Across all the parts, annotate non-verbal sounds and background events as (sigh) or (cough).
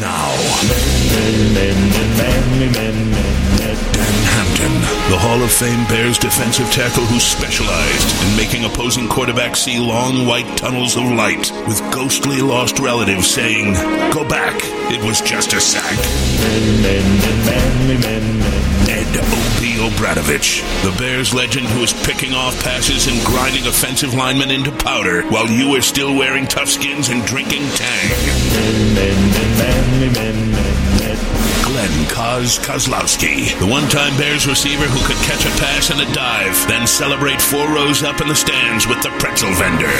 now. Dan Hampton, the Hall of Fame Bears defensive tackle who specialized in making opposing quarterbacks see long white tunnels of light with ghostly lost relatives saying, Go back, it was just a sack. O.B. O'Bradovich, the Bears legend who is picking off passes and grinding offensive linemen into powder while you are still wearing tough skins and drinking Tang. Glen Kaz Kozlowski, the one-time Bears receiver who could catch a pass and a dive, then celebrate four rows up in the stands with the pretzel vendor.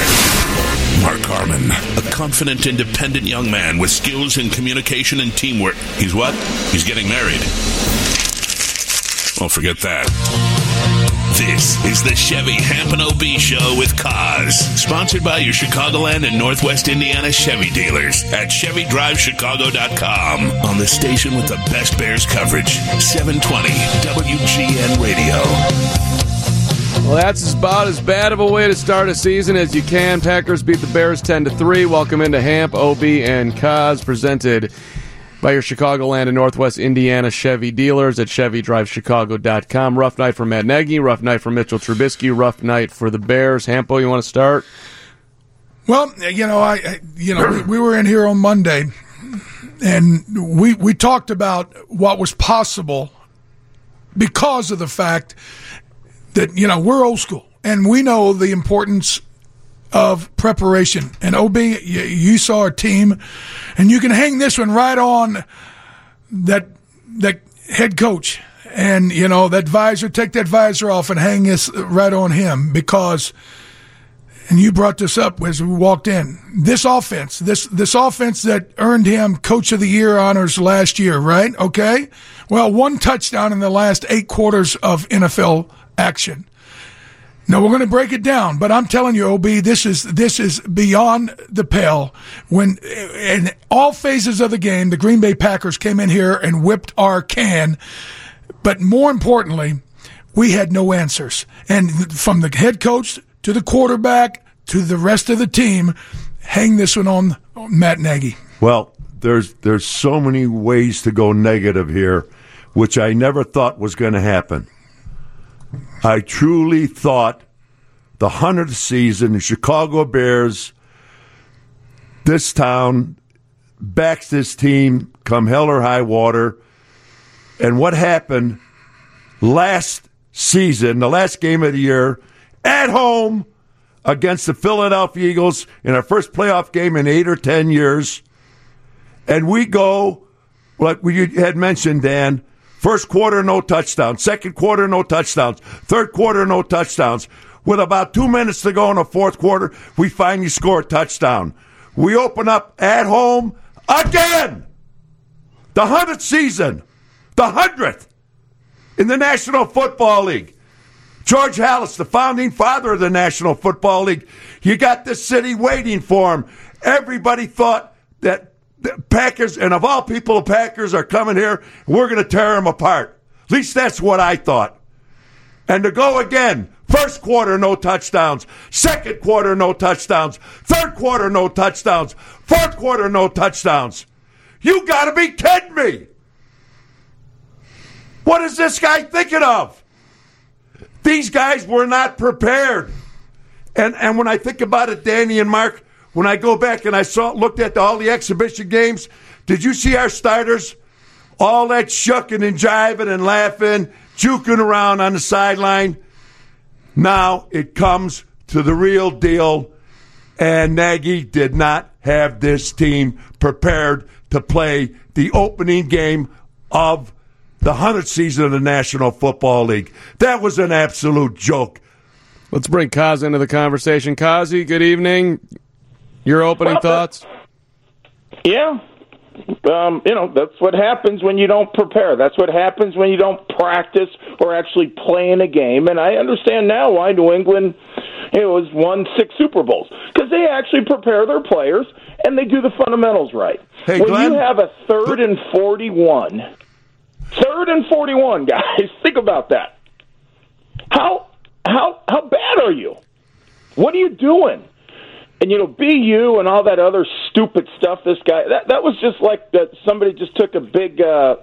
Mark Carman, a confident, independent young man with skills in communication and teamwork. He's what? He's getting married. Well, forget that. This is the Chevy Hampton OB Show with Kaz, sponsored by your Chicagoland and Northwest Indiana Chevy dealers at ChevyDriveChicago.com on the station with the best Bears coverage, 720 WGN Radio. Well, that's about as bad of a way to start a season as you can. Packers beat the Bears 10 to 3. Welcome into Hamp, OB, and Kaz, presented by your Chicagoland and Northwest Indiana Chevy dealers at ChevyDriveChicago.com. Rough night for Matt Nagy, rough night for Mitchell Trubisky, rough night for the Bears. Hampo, you want to start? Well, you know, I, you know, we were in here on Monday, and we we talked about what was possible because of the fact that you know we're old school and we know the importance of preparation. And OB, you, saw a team, and you can hang this one right on that that head coach, and you know that visor. Take that visor off and hang this right on him because. And you brought this up as we walked in. This offense, this this offense that earned him Coach of the Year honors last year, right? Okay. Well, one touchdown in the last eight quarters of NFL action. Now we're going to break it down, but I'm telling you, Ob, this is this is beyond the pale. When in all phases of the game, the Green Bay Packers came in here and whipped our can, but more importantly, we had no answers. And from the head coach to the quarterback to the rest of the team, hang this one on Matt Nagy. Well, there's there's so many ways to go negative here, which I never thought was going to happen. I truly thought the 100th season, the Chicago Bears, this town backs this team come hell or high water. And what happened last season, the last game of the year, at home against the Philadelphia Eagles in our first playoff game in eight or ten years. And we go, like we had mentioned, Dan, First quarter, no touchdowns. Second quarter, no touchdowns. Third quarter, no touchdowns. With about two minutes to go in the fourth quarter, we finally score a touchdown. We open up at home again. The 100th season. The 100th in the National Football League. George Halas, the founding father of the National Football League. You got the city waiting for him. Everybody thought that the Packers, and of all people, the Packers are coming here. We're going to tear them apart. At least that's what I thought. And to go again, first quarter, no touchdowns. Second quarter, no touchdowns. Third quarter, no touchdowns. Fourth quarter, no touchdowns. You got to be kidding me. What is this guy thinking of? These guys were not prepared. And, and when I think about it, Danny and Mark, when I go back and I saw looked at the, all the exhibition games, did you see our starters? All that shucking and jiving and laughing, juking around on the sideline. Now it comes to the real deal, and Nagy did not have this team prepared to play the opening game of the 100th season of the National Football League. That was an absolute joke. Let's bring Kazi into the conversation. Kazi, good evening. Your opening well, thoughts? Yeah. Um, you know, that's what happens when you don't prepare. That's what happens when you don't practice or actually play in a game. And I understand now why New England you know, has won six Super Bowls because they actually prepare their players and they do the fundamentals right. Hey, when Glen, you have a third and forty-one, third and forty-one, (laughs) guys, think about that. How how how bad are you? What are you doing? And you know BU and all that other stupid stuff. This guy that that was just like that. Somebody just took a big. uh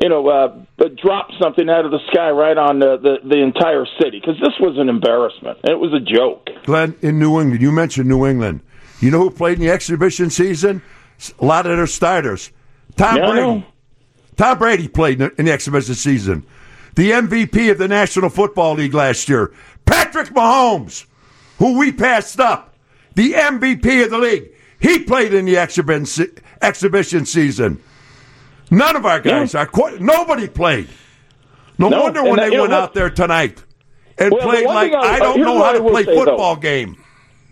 you know, uh, drop something out of the sky right on the, the, the entire city because this was an embarrassment. It was a joke. Glen, in New England, you mentioned New England. You know who played in the exhibition season? A lot of their starters. Tom Yeah, Brady. Tom Brady played in the exhibition season. The MVP of the National Football League last year, Patrick Mahomes, who we passed up, the MVP of the league. He played in the exhibition exhibition season. None of our guys are quite. Nobody played. No, No, wonder when that- they went out there tonight and Well, played like I- I uh, don't know how to play say, though. football game.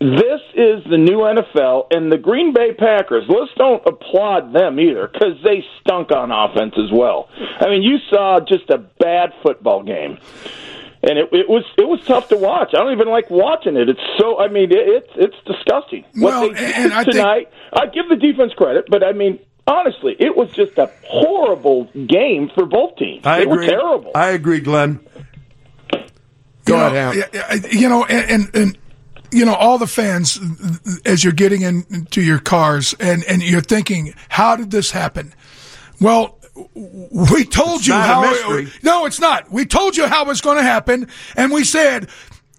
This is the new NFL, and the Green Bay Packers. Let's don't applaud them either because they stunk on offense as well. I mean, you saw just a bad football game, and it, it was it was tough to watch. I don't even like watching it. It's so. I mean, it, it's it's disgusting. Well, what they did and I think- tonight, I give the defense credit, but I mean. Honestly, it was just a horrible game for both teams. I they agree. were terrible. I agree, Glen. Go you ahead, know, Ham. yeah, yeah, You know, and, and, and you know, all the fans, as you're getting into your cars and, and you're thinking, how did this happen? Well, we told you not a how. no, it's not. We told you how it's going to happen, and we said,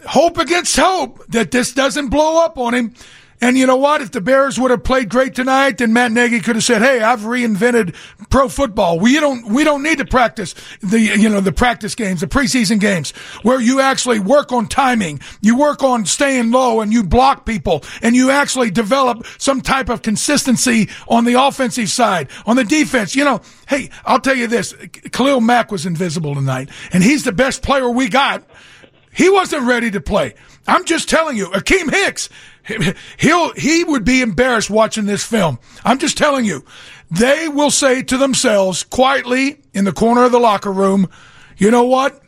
hope against hope that this doesn't blow up on him. And you know what? If the Bears would have played great tonight, then Matt Nagy could have said, "Hey, I've reinvented pro football. We don't we don't need to practice the you know the practice games, the preseason games, where you actually work on timing, you work on staying low, and you block people, and you actually develop some type of consistency on the offensive side, on the defense. You know, hey, I'll tell you this: Khalil Mack was invisible tonight, and he's the best player we got. He wasn't ready to play. I'm just telling you, Akiem Hicks, he'll he would be embarrassed watching this film. I'm just telling you. They will say to themselves quietly in the corner of the locker room, "You know what?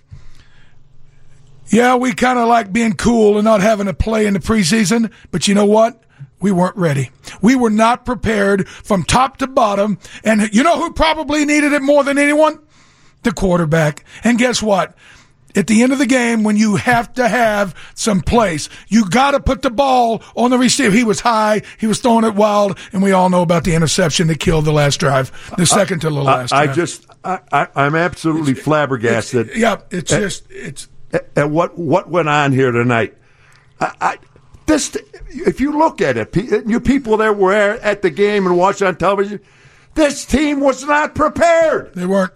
Yeah, we kind of like being cool and not having to play in the preseason, but you know what? We weren't ready. We were not prepared from top to bottom. And you know who probably needed it more than anyone? The quarterback. And guess what? At the end of the game, when you have to have some place, you got to put the ball on the receiver. He was high, he was throwing it wild, and we all know about the interception that killed the last drive, the second to the last I drive. just, I, I, I'm absolutely flabbergasted yeah, it's just it's at, at what what went on here tonight. I, I this, if you look at it, you people that were at the game and watched on television, this team was not prepared. they weren't.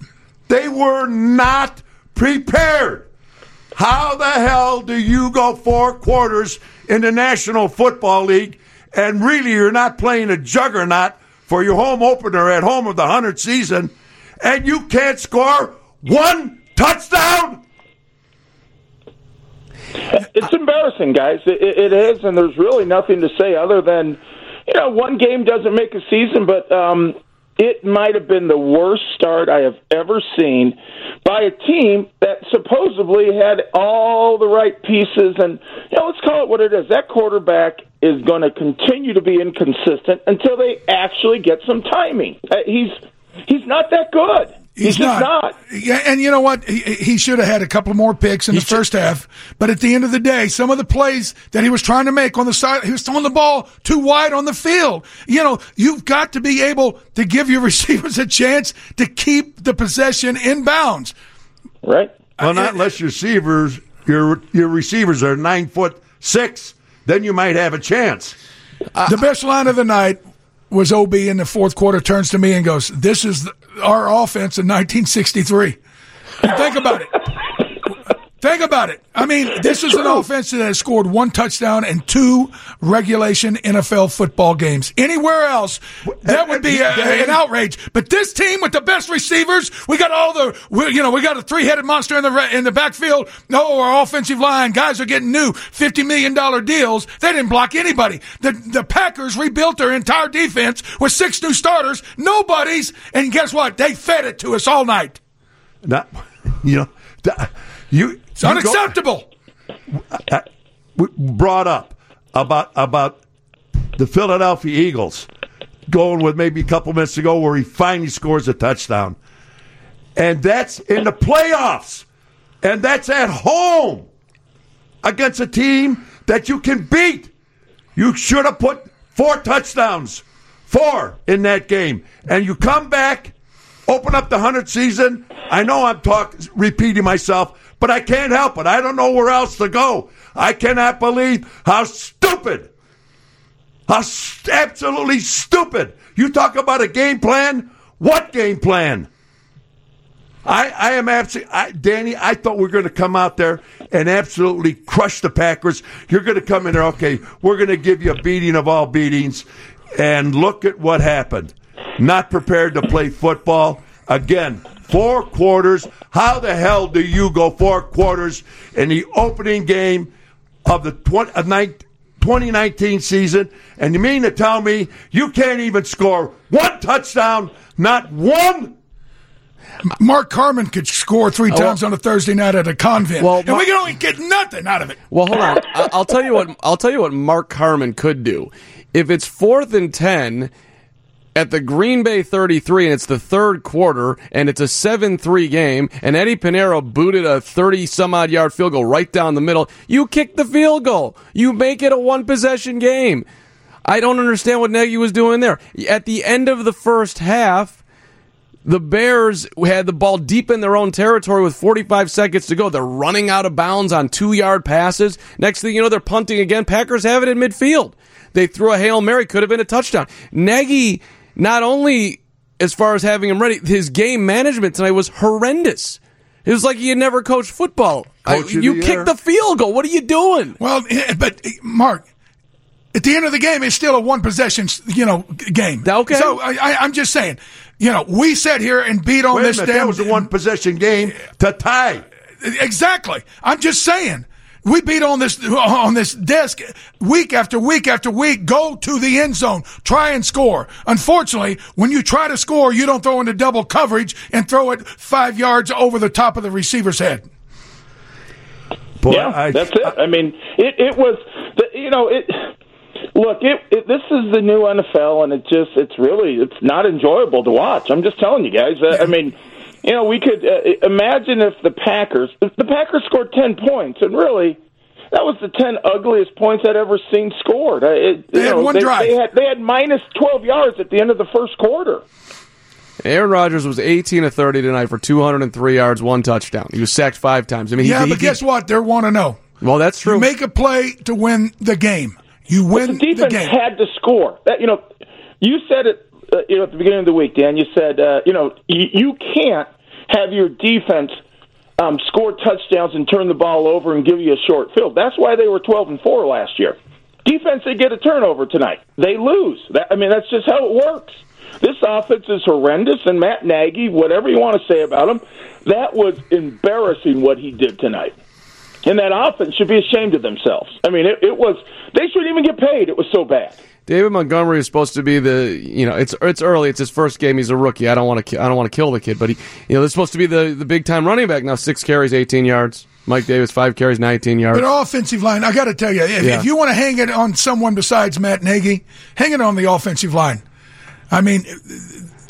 They were not prepared. How the hell do you go four quarters in the National Football League and really you're not playing a juggernaut for your home opener at home of the 100th season and you can't score one touchdown? It's embarrassing, guys. It, it is, and there's really nothing to say other than, you know, one game doesn't make a season, but um, it might have been the worst start I have ever seen by a team that supposedly had all the right pieces. And, you know, let's call it what it is. That quarterback is going to continue to be inconsistent until they actually get some timing. Uh, he's he's not that good. He's, just not. Yeah, and you know what? He, he should have had a couple more picks in the first half. But at the end of the day, some of the plays that he was trying to make on the side, he was throwing the ball too wide on the field. You know, you've got to be able to give your (laughs) receivers a chance to keep the possession in bounds. Right? Well, not unless your receivers your your receivers are nine foot six, then you might have a chance. the best line of the night was OB in the fourth quarter turns to me and goes, "This is our offense in 1963." Think about it. Think about it. I mean, this is an offense that has scored one touchdown in two regulation NFL football games. Anywhere else, that would be a, an outrage. But this team with the best receivers, we got all the, we, you know, we got a three-headed monster in the in the backfield. No, our offensive line guys are getting new fifty million dollar deals. They didn't block anybody. The the Packers rebuilt their entire defense with six new starters. Nobody's, and guess what? They fed it to us all night. Not, (laughs) you know, th- you. It's unacceptable. Uh, we brought up about about the Philadelphia Eagles going with maybe a couple minutes ago where he finally scores a touchdown. And that's in the playoffs. And that's at home against a team that you can beat. You should have put four touchdowns, four in that game, and you come back, open up the 100 season. I know I'm talking, repeating myself, but I can't help it. I don't know where else to go. I cannot believe how stupid, how st- absolutely stupid. You talk about a game plan. What game plan? I, I am absolutely, I, Danny. I thought we were going to come out there and absolutely crush the Packers. You're going to come in there, okay? We're going to give you a beating of all beatings, and look at what happened. Not prepared to play football again. Four quarters. How the hell do you go four quarters in the opening game of the 20, uh, 2019 season? And you mean to tell me you can't even score one touchdown? Not one Mark Carman could score three Oh, times on a Thursday night at a convent, Well, and we can only get nothing out of it. Well, hold on. I'll tell you what. I'll tell you what Mark Carman could do. If it's fourth and ten at the Green Bay 33 and it's the third quarter and it's a 7-3 game and Eddy Piñeiro booted a 30 some odd yard field goal right down the middle, you kick the field goal. You make it a one possession game. I don't understand what Nagy was doing there. At the end of the first half, the Bears had the ball deep in their own territory with 45 seconds to go. They're running out of bounds on two yard passes. Next thing you know, they're punting again. Packers have it in midfield. They threw a Hail Mary, could have been a touchdown. Nagy, not only as far as having him ready, his game management tonight was horrendous. It was like he had never coached football. I- Coach of you the kicked year. the field goal. What are you doing? Well, but Mark, at the end of the game, it's still a one possession, you know, game. Okay. So I, I, I'm just saying, you know, we sat here and beat on Wait this minute, damn. that was a one possession game to tie. Exactly. I'm just saying. We beat on this on this desk week after week after week. Go to the end zone, try and score. Unfortunately, when you try to score, you don't throw into double coverage and throw it five yards over the top of the receiver's head. Boy, yeah, I- that's it. I mean, it it was, the, you know, it. Look, it, it this is the new NFL, and it just it's really it's not enjoyable to watch. I'm just telling you guys. Uh, I mean, you know, we could uh, imagine if the Packers if the Packers scored ten points, and really. That was the ten ugliest points I'd ever seen scored. Uh, It, They you had know, one they, drive. They had, they had minus twelve yards at the end of the first quarter. Aaron Rodgers was 18 of 30 tonight for 203 yards, one touchdown. He was sacked five times. I mean, Yeah, he- but he- guess what? They want to know. Well, that's true. You make a play to win the game. You win the the defense game. had to score. That you know, you said it. Uh, you know, at the beginning of the week, Dan. You said, uh, you know, you, you can't have your defense um, score touchdowns and turn the ball over and give you a short field. That's why they were twelve and four last year. Defense, they get a turnover tonight, they lose. That, I mean, that's just how it works. This offense is horrendous, and Matt Nagy, whatever you want to say about him, that was embarrassing what he did tonight. And that offense should be ashamed of themselves. I mean, it, it was. They shouldn't even get paid. It was so bad. David Montgomery is supposed to be the you know it's it's early it's his first game he's a rookie I don't want to I don't want to kill the kid but he you know they're supposed to be the the big time running back now six carries 18 yards Mike Davis five carries 19 yards But offensive line, I got to tell you, if, Yeah. if you want to hang it on someone besides Matt Nagy, hang it on the offensive line. I mean,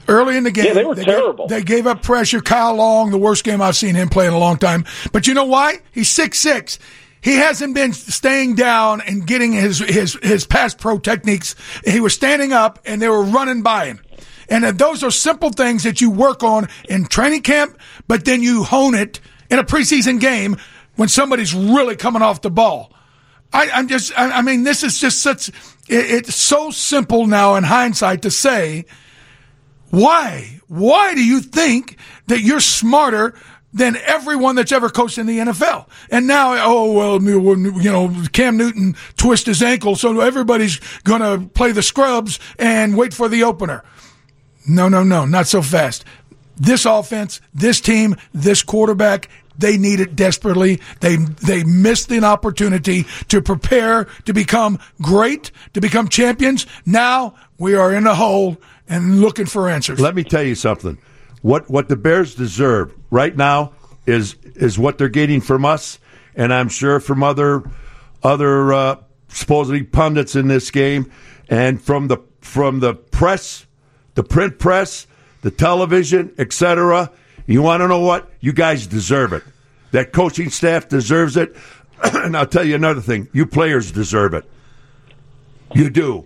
early in the game, Yeah, they were gave- terrible. they gave up pressure. Kyle Long, the worst game I've seen him play in a long time. But you know why? He's six six. He hasn't been staying down and getting his his his pass pro techniques. He was standing up and they were running by him. And those are simple things that you work on in training camp, but then you hone it in a preseason game when somebody's really coming off the ball. I, I'm just, I, I mean, this is just such, it, it's so simple now in hindsight to say, why? Why do you think that you're smarter than everyone that's ever coached in the NFL? And now, oh, well, you know, Cam Newton twist his ankle, so everybody's going to play the scrubs and wait for the opener. No, no, no, not so fast. This offense, this team, this quarterback, they need it desperately. They they missed an opportunity to prepare to become great, to become champions. Now we are in a hole and looking for answers. Let me tell you something. What what the Bears deserve right now is is what they're getting from us, and I'm sure from other other uh, supposedly pundits in this game, and from the from the press, the print press, the television, etc. You want to know what? You guys deserve it. That coaching staff deserves it, (clears throat) and I'll tell you another thing. You players deserve it. You do.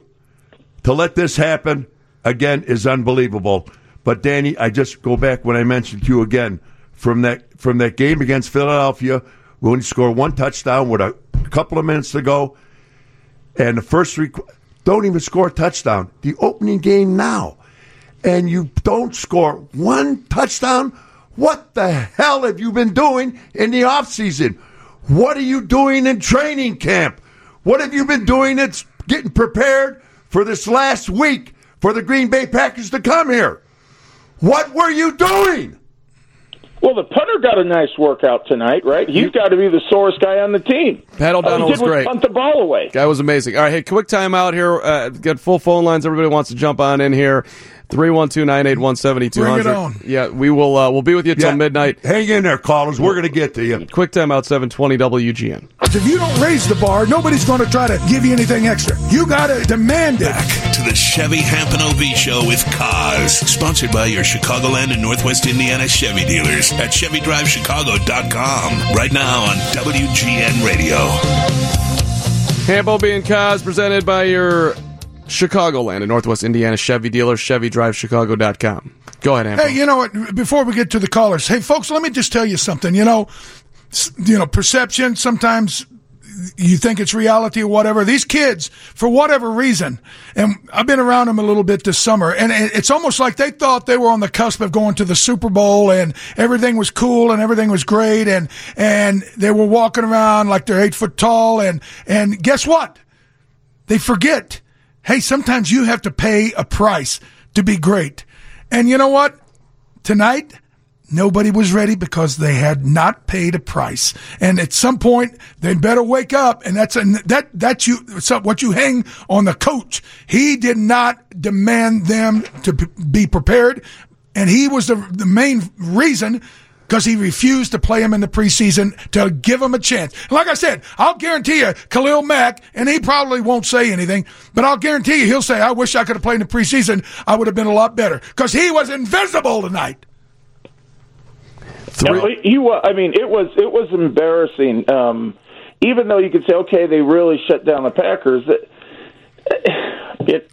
To let this happen again is unbelievable. But Danny, I just go back when I mentioned to you again from that from that game against Philadelphia when he scored one touchdown with a couple of minutes to go, and the first three don't even score a touchdown. The opening game now, and you don't score one touchdown. What the hell have you been doing in the off season? What are you doing in training camp? What have you been doing that's getting prepared for this last week for the Green Bay Packers to come here? What were you doing? Well, the punter got a nice workout tonight, right? He's got to be the sorest guy on the team. Pat O'Donnell was was great. punt the ball away. Guy was amazing. All right, hey, quick timeout here. Uh, got full phone lines. Everybody wants to jump on in here. 312-981-7200. Bring it on. Yeah, we will uh, we'll be with you till Yeah, midnight. Hang in there, callers. We're going to get to you. Quick timeout 720 WGN. If you don't raise the bar, nobody's going to try to give you anything extra. You got to demand it. Back to the Chevy Hampton OB Show with Kaz, sponsored by your Chicagoland and Northwest Indiana Chevy dealers at ChevyDriveChicago.com. Right now on WGN Radio. Hampo being Kaz presented by your Chicagoland and Northwest Indiana Chevy dealer, ChevyDriveChicago.com. Go ahead, Hampo. Hey, you know what? Before we get to the callers, hey, folks, let me just tell you something. You know, you know, perception. Sometimes you think it's reality or whatever. These kids, for whatever reason, and I've been around them a little bit this summer, and it's almost like they thought they were on the cusp of going to the Super Bowl, and everything was cool and everything was great, and and they were walking around like they're eight foot tall, and and guess what? They forget. Hey, sometimes you have to pay a price to be great. And you know what? Tonight, nobody was ready because they had not paid a price. And at some point, they better wake up. And that's that that's you what you hang on the coach. He did not demand them to be prepared, and he was the the main reason. Because he refused to play him in the preseason to give him a chance. Like I said, I'll guarantee you, Khalil Mack, and he probably won't say anything, but I'll guarantee you he'll say, I wish I could have played in the preseason. I would have been a lot better. Because he was invisible tonight. Three- was. I mean, it was it was embarrassing. Um, even though you could say, okay, they really shut down the Packers. It, it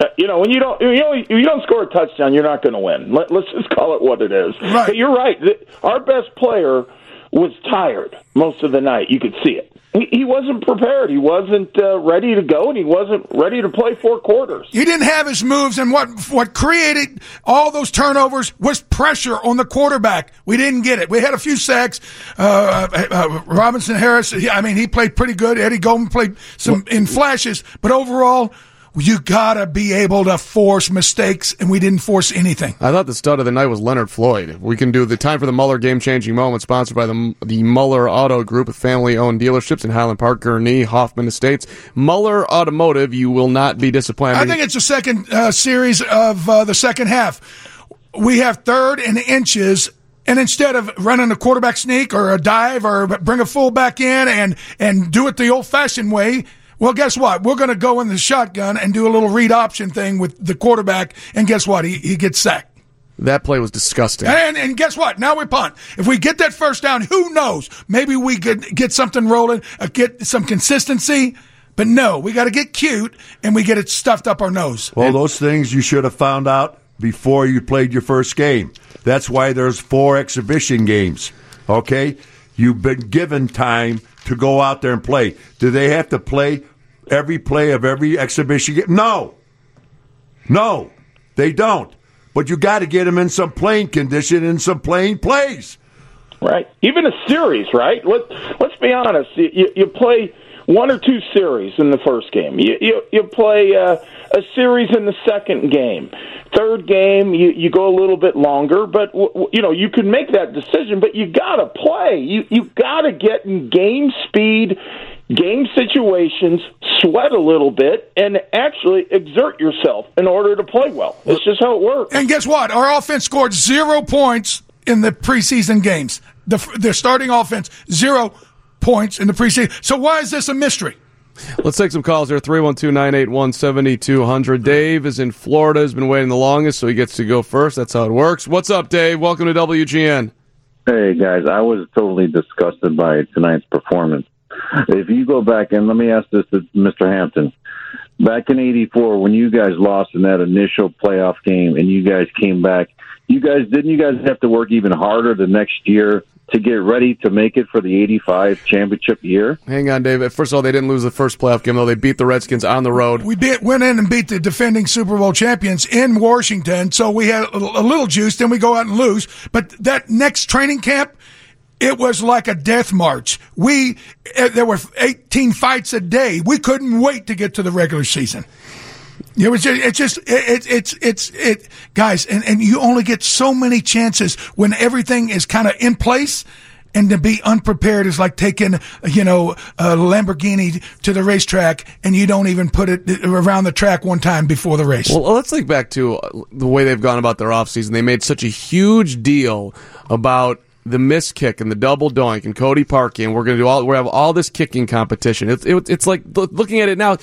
uh, you know, when you don't you know you don't score a touchdown, you're not going to win. Let, let's just call it what it is. Right. But you're right. Our best player was tired most of the night. You could see it. He, he wasn't prepared. He wasn't uh, ready to go, and he wasn't ready to play four quarters. He didn't have his moves, and what what created all those turnovers was pressure on the quarterback. We didn't get it. We had a few sacks. Uh, uh, Robertson-Harris, I mean, he played pretty good. Eddie Goldman played some in flashes, but overall, you gotta be able to force mistakes, and we didn't force anything. I thought the stud of the night was Leonard Floyd. We can do the time for the Muller game changing moment, sponsored by the the Muller Auto Group with family owned dealerships in Highland Park, Gurnee, Hoffman Estates. Muller Automotive, you will not be disappointed. I think it's the second uh, series of uh, the second half. We have third and inches, and instead of running a quarterback sneak or a dive or bring a fullback in and and do it the old fashioned way. Well, guess what? We're going to go in the shotgun and do a little read option thing with the quarterback, and guess what? He, he gets sacked. that play was disgusting. And, and guess what? Now we punt. If we get that first down, who knows? Maybe we could get something rolling, uh, get some consistency. But no, we got to get cute and we get it stuffed up our nose. Well, those things you should have found out before you played your first game. That's why there's four exhibition games. Okay? You've been given time to go out there and play. Do they have to play every play of every exhibition game? No. No, they don't. But you got to get them in some playing condition and some playing plays. right? Even a series, right? Let Let's be honest. You, you, you play one or two series in the first game. You you, you play uh, a series in the second game. Third game, you you go a little bit longer, but you know you can make that decision. But you got to play. You you got to get in game speed. Game situations, sweat a little bit, and actually exert yourself in order to play well. It's just how it works. And guess what? Our offense scored zero points in the preseason games. The, the starting offense, zero points in the preseason. So why is this a mystery? Let's take some calls here. 312-981-7200. Dave is in Florida, has been waiting the longest, so he gets to go first. That's how it works. What's up, Dave? Welcome to WGN. Hey guys, I was totally disgusted by tonight's performance. If you go back and let me ask this to Mr. Hampton. Back in '84, when you guys lost in that initial playoff game, and you guys came back, you guys didn't you guys have to work even harder the next year to get ready to make it for the 85 championship year? Hang on, David. First of all, they didn't lose the first playoff game, though. They beat the Redskins on the road. We beat, went in and beat the defending Super Bowl champions in Washington, so we had a, a little juice. Then we go out and lose. But that next training camp, it was like a death march. We uh, there were 18 fights a day. We couldn't wait to get to the regular season. It was just, it's just, it, it's, it's, it, guys, and, and you only get so many chances when everything is kind of in place. And to be unprepared is like taking, you know, a Lamborghini to the racetrack and you don't even put it around the track one time before the race. Well, let's think back to the way they've gone about their offseason. They made such a huge deal about the miss kick and the double doink and Cody Parkey, and we're going to do all, we have all this kicking competition. It's, it, it's like looking at it now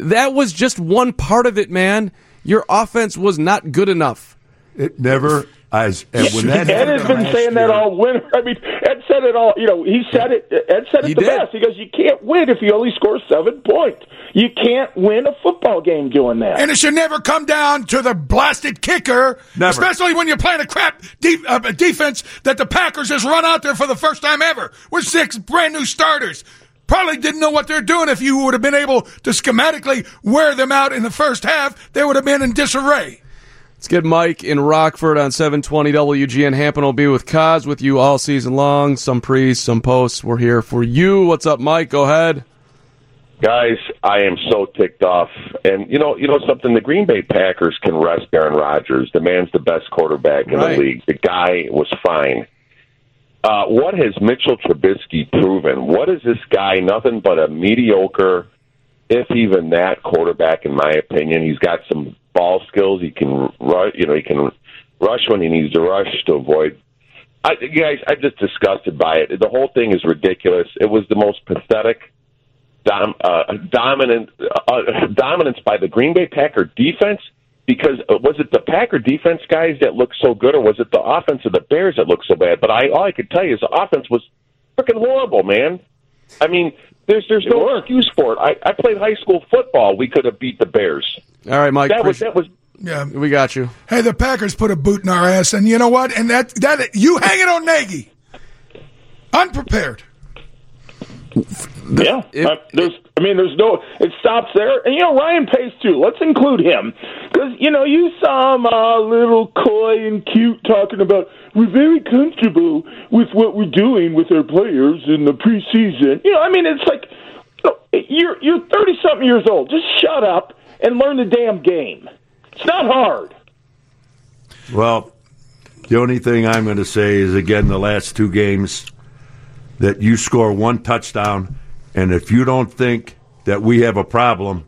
that was just one part of it, man. Your offense was not good enough. It never. As, and when that Ed has been saying year, that all winter. I mean, Ed said it all. You know, he said it. Ed said it he the did. best. He goes, "You can't win if you only score seven points. You can't win a football game doing that." And it should never come down to the blasted kicker, never. especially when you're playing a crap de- uh, defense that the Packers just run out there for the first time ever with six brand new starters probably didn't know what they're doing. If you would have been able to schematically wear them out in the first half, they would have been in disarray. Let's get Mike in Rockford on 720 WGN. Hampton will be with Kaz with you all season long. Some pre, some posts. We're here for you. What's up, Mike? Go ahead. Guys, I am so ticked off. And you know, you know something, the Green Bay Packers can rest Aaron Rodgers. The man's the best quarterback in right. the league. The guy was fine. Uh, what has Mitchell Trubisky proven? What is this guy? Nothing but a mediocre, if even that, quarterback. In my opinion, he's got some ball skills. He can rush. You know, he can rush when he needs to rush to avoid. I, guys, I'm just disgusted by it. The whole thing is ridiculous. It was the most pathetic, dom, uh, dominant, uh, dominance by the Green Bay Packer defense because uh, was it the Packer defense guys that looked so good, or was it the offense of the Bears that looked so bad? But I all I could tell you is the offense was freaking horrible, man. I mean, there's there's no excuse for it. I, I played high school football. We could have beat the Bears. All right, Mike. That was that was. Yeah, we got you. Hey, the Packers put a boot in our ass, and you know what? And that that you hang it on Nagy, unprepared. Yeah, it, uh, there's. I mean, there's no. It stops there, and you know Ryan Pace too. Let's include him because you know you saw him a uh, little coy and cute talking about we're very comfortable with what we're doing with our players in the preseason. You know, I mean, it's like you're you're thirty something years old. Just shut up and learn the damn game. It's not hard. Well, the only thing I'm going to say is again the last two games that you score one touchdown, and if you don't think that we have a problem,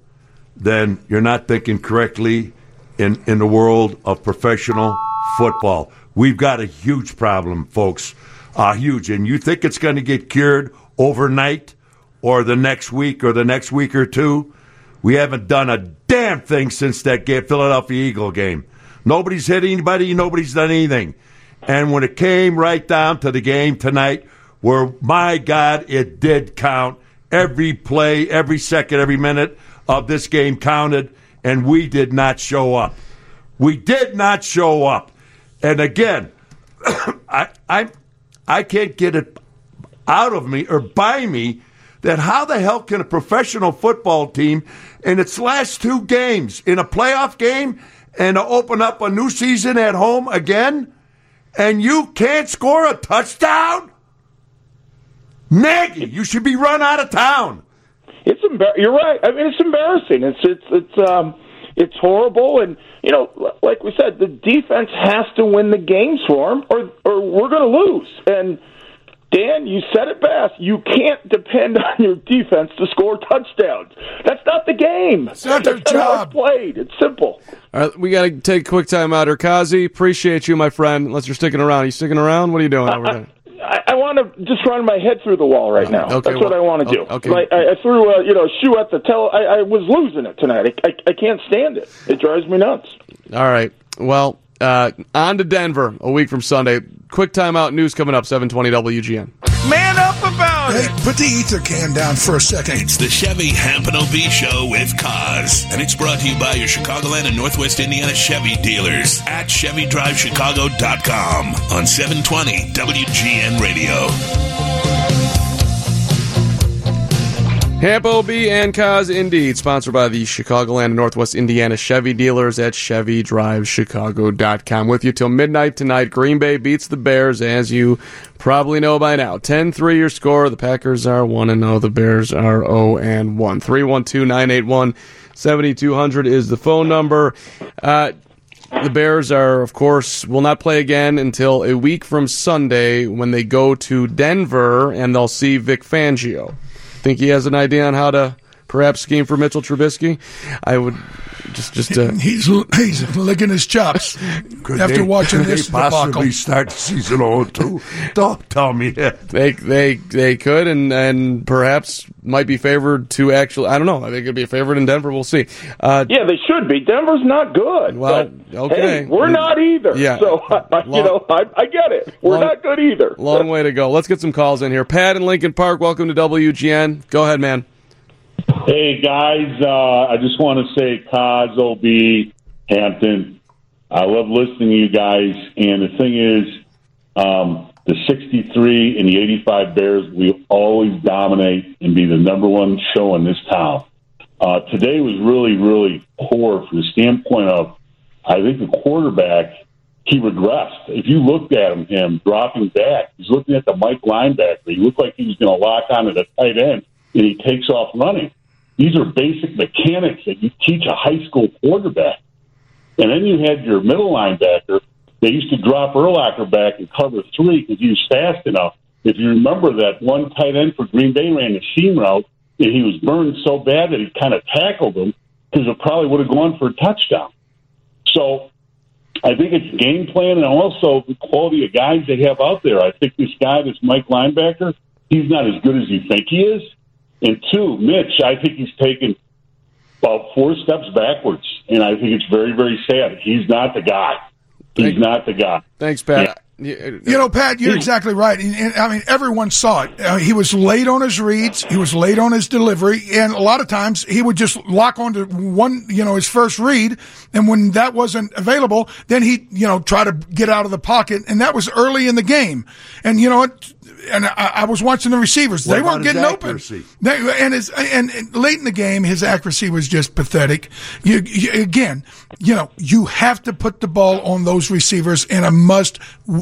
then you're not thinking correctly in, in the world of professional football. We've got a huge problem, folks. Uh, huge. And you think it's going to get cured overnight or the next week or the next week or two? We haven't done a damn thing since that game, Philadelphia Eagle game. Nobody's hit anybody, nobody's done anything. And when it came right down to the game tonight, where, my God, it did count. Every play, every second, every minute of this game counted, and we did not show up. We did not show up. And again, (coughs) I, I, I can't get it out of me or by me that how the hell can a professional football team in its last two games in a playoff game and open up a new season at home again and you can't score a touchdown? Nagy, you should be run out of town. It's embar- You're right. I mean, it's embarrassing. It's it's it's um it's horrible, and you know, like we said, the defense has to win the games for them, or or we're going to lose. And Dan, you said it best. You can't depend (laughs) on your defense to score touchdowns. That's not the game. It's not their That's job. played. It's simple. All right, we got to take a quick time out. Urkazi, appreciate you, my friend. Unless you're sticking around. Are you sticking around? What are you doing over there? (laughs) I, I want to just run my head through the wall right now. Okay, That's well, what I want to do. Okay. Like, I, I threw a you know shoe at the tell. I, I was losing it tonight. I, I, I can't stand it. It drives me nuts. All right. Well, uh, on to Denver a week from Sunday. Quick timeout news coming up. Seven twenty WGN. Man up about on. Hey, put the ether can down for a second. It's the Chevy Hamp and OB Show with Kaz. And it's brought to you by your Chicagoland and Northwest Indiana Chevy dealers at ChevyDriveChicago.com on 720 WGN Radio. Hamp B and Kaz Indeed, sponsored by the Chicagoland and Northwest Indiana Chevy dealers at ChevyDriveChicago.com. With you till midnight tonight. Green Bay beats the Bears, as you probably know by now. 10 3 your score. The Packers are 1 0. The Bears are 0 and 1. 312 981 7200 is the phone number. Uh, the Bears are, of course, will not play again until a week from Sunday when they go to Denver and they'll see Vic Fangio. Think he has an idea on how to perhaps scheme for Mitchell Trubisky? I would just just uh, (laughs) He's he's licking his chops (laughs) Could after they- watching could this they possibly debacle. start season 0-2? Don't tell me that. they they they could and and perhaps might be favored to actually. I don't know. I think it'd be a favorite in Denver. We'll see. Uh, Yeah, they should be. Denver's not good. Well, but, okay. Hey, we're not either. Yeah. So, (laughs) I, you know, I, I get it. We're Long- not good either. long way to go. Let's get some calls in here. Pat in Lincoln Park. Welcome to WGN. Go ahead, man. Hey guys, uh, I just want to say, Kaz, OB, Hampton. I love listening to you guys, and the thing is, um, the '63 and the '85 Bears we always dominate and be the number one show in this town. Uh, today was really, really poor from the standpoint of, I think the quarterback he regressed. If you looked at him, him dropping back, he's looking at the Mike linebacker. He looked like he was going to lock on onto the tight end, and he takes off running. These are basic mechanics that you teach a high school quarterback. And then you had your middle linebacker. They used to drop Urlacher back and cover three because he was fast enough. If you remember that one tight end for Green Bay ran the seam route, and he was burned so bad that he kind of tackled him because it probably would have gone for a touchdown. So I think it's game plan and also the quality of guys they have out there. I think this guy, this Mike linebacker, he's not as good as you think he is. And two, Mitch, I think he's taken about four steps backwards, and I think it's very, very sad. He's not the guy. He's Thank- not the guy. Thanks, Pat. You- You know, Pat, you're exactly right. And, and, I mean, everyone saw it. Uh, he was late on his reads. He was late on his delivery, and a lot of times he would just lock onto one, you know, his first read. And when that wasn't available, then he, you know, try to get out of the pocket, and that was early in the game. And you know what? And I, I was watching the receivers; What they weren't getting open. They, and his and, and late in the game, his accuracy was just pathetic. You, you, again, you know, you have to put the ball on those receivers in a must,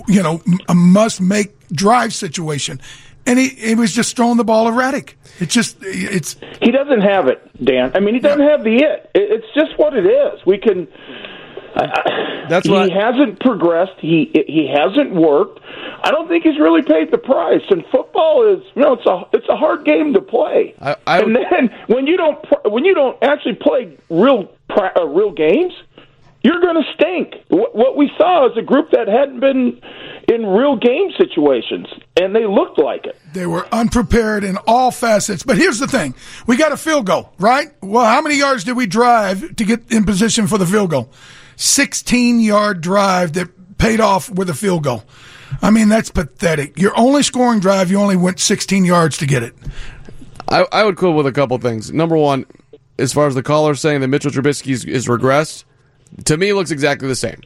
you know, a must make drive situation. And he, he was just throwing the ball erratic. It's just, it's, He doesn't have it, Dan. I mean, he doesn't have the it. It- It's just what it is. We can. I- I- That's he what- hasn't progressed. He he hasn't worked. I don't think he's really paid the price. And football is, you know, it's a it's a hard game to play. I- I and then when you don't when you don't actually play real uh, real games, you're going to stink. What, what we saw is a group that hadn't been in real game situations, and they looked like it. they were unprepared in all facets. But here's the thing. We got a field goal, right? Well, how many yards did we drive to get in position for the field goal? 16 yard drive that paid off with a field goal. I mean, that's pathetic. Your only scoring drive, you only went 16 yards to get it. I, I would quibble with a couple things. Number one, as far as the caller saying that Mitchell Trubisky is, is regressed, to me, looks exactly the same.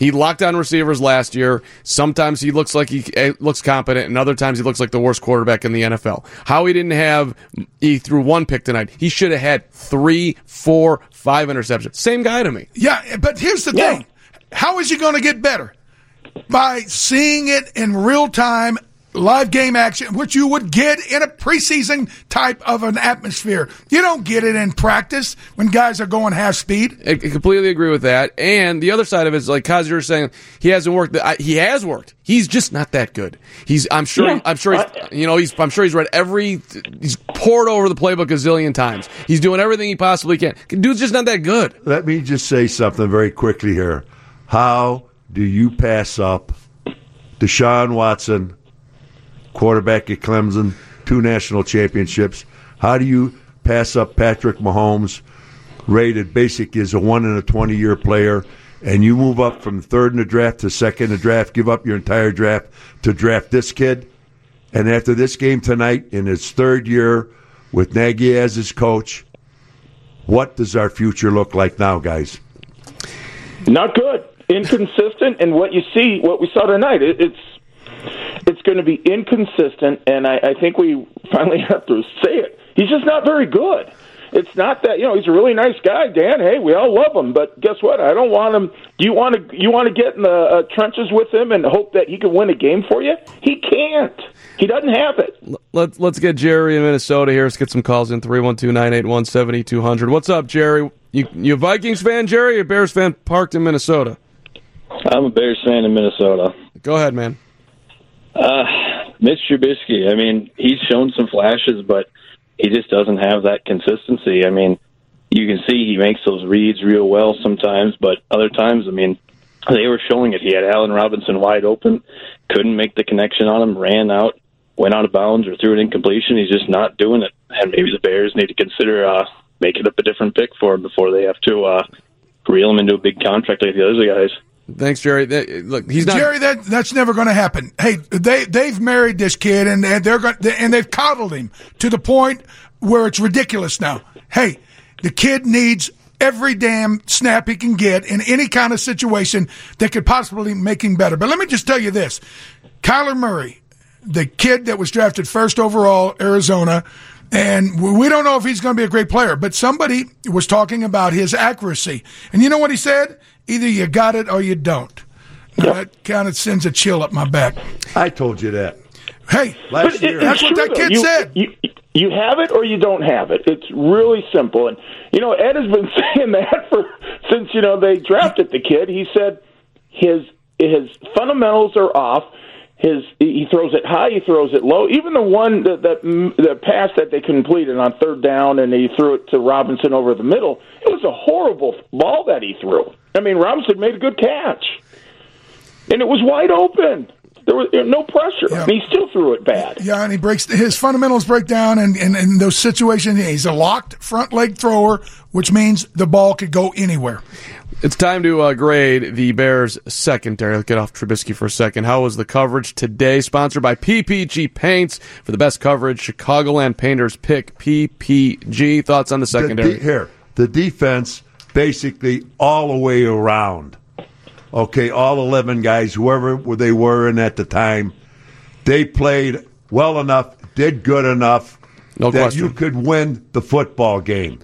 He locked down receivers last year. Sometimes he looks like he eh, looks competent, and other times he looks like the worst quarterback in the NFL. How he didn't have, he threw one pick tonight. He should have had three, four, five interceptions. Same guy to me. Yeah, but here's the Yeah. thing. How is he going to get better? By seeing it in real time, live game action, which you would get in a preseason type of an atmosphere. You don't get it in practice when guys are going half speed. I I completely agree with that. And the other side of it is like Kaz, you're saying he hasn't worked. He has worked. He's just not that good. He's. I'm sure. Yeah. I'm sure. He's. You know. He's. I'm sure he's read every. He's poured over the playbook a zillion times. He's doing everything he possibly can. Dude's just not that good. Let me just say something very quickly here. How do you pass up Deshaun Watson, quarterback at Clemson, two national championships? How do you pass up Patrick Mahomes, rated basic as a one in a 20 year player, and you move up from third in the draft to second in the draft, give up your entire draft to draft this kid? And after this game tonight, in his third year with Nagy as his coach, what does our future look like now, guys? Not good. Inconsistent, and what you see, what we saw tonight, it, it's it's going to be inconsistent, and I, I think we finally (laughs) have to say it. He's just not very good. It's not that you know he's a really nice guy, Dan. Hey, we all love him, but guess what? I don't want him. Do you want to you want to get in the uh, trenches with him and hope that he can win a game for you? He can't. He doesn't have it. Let's let's get Jerry in Minnesota here. Let's get some calls in 312-981-7200. What's up, Jerry? You you a Vikings fan, Jerry, or Bears fan parked in Minnesota? I'm a Bears fan in Minnesota. Go ahead, man. Uh, Mitch Trubisky. I mean, he's shown some flashes, but he just doesn't have that consistency. I mean, you can see he makes those reads real well sometimes, but other times, I mean, they were showing it. He had Allen Robinson wide open, couldn't make the connection on him, ran out, went out of bounds, or threw an incompletion. He's just not doing it. And maybe the Bears need to consider uh, making up a different pick for him before they have to uh, reel him into a big contract like the other guys. Thanks, Jerry. Look, he's not Jerry. That that's never going to happen. Hey, they they've married this kid and and they're going and they've coddled him to the point where it's ridiculous now. Hey, the kid needs every damn snap he can get in any kind of situation that could possibly make him better. But let me just tell you this: Kyler Murray, the kid that was drafted first overall, Arizona. And we don't know if he's going to be a great player, but somebody was talking about his accuracy. And you know what he said? Either you got it or you don't. Now, that kind of sends a chill up my back. I told you that. Hey, Last year. that's what that kid you, said. You, you have it or you don't have it. It's really simple. And you know, Ed has been (laughs) saying that for since you know they drafted the kid. He said his his fundamentals are off. His he throws it high, he throws it low. Even the one that that the pass that they completed on third down, and he threw it to Robinson over the middle. It was a horrible ball that he threw. I mean, Robinson made a good catch, and it was wide open. There was there was no pressure. Yeah. And he still threw it bad. Yeah, and he breaks his fundamentals break down, and and in those situations, he's a locked front leg thrower, which means the ball could go anywhere. It's time to uh, grade the Bears secondary. Let's get off Trubisky for a second. How was the coverage today? Sponsored by PPG Paints. For the best coverage, Chicagoland Painters pick PPG. Thoughts on the The secondary? de- here, the defense basically all the way around. Okay, all eleven guys, whoever they were in at the time, they played well enough, did good enough No that question. you could win the football game.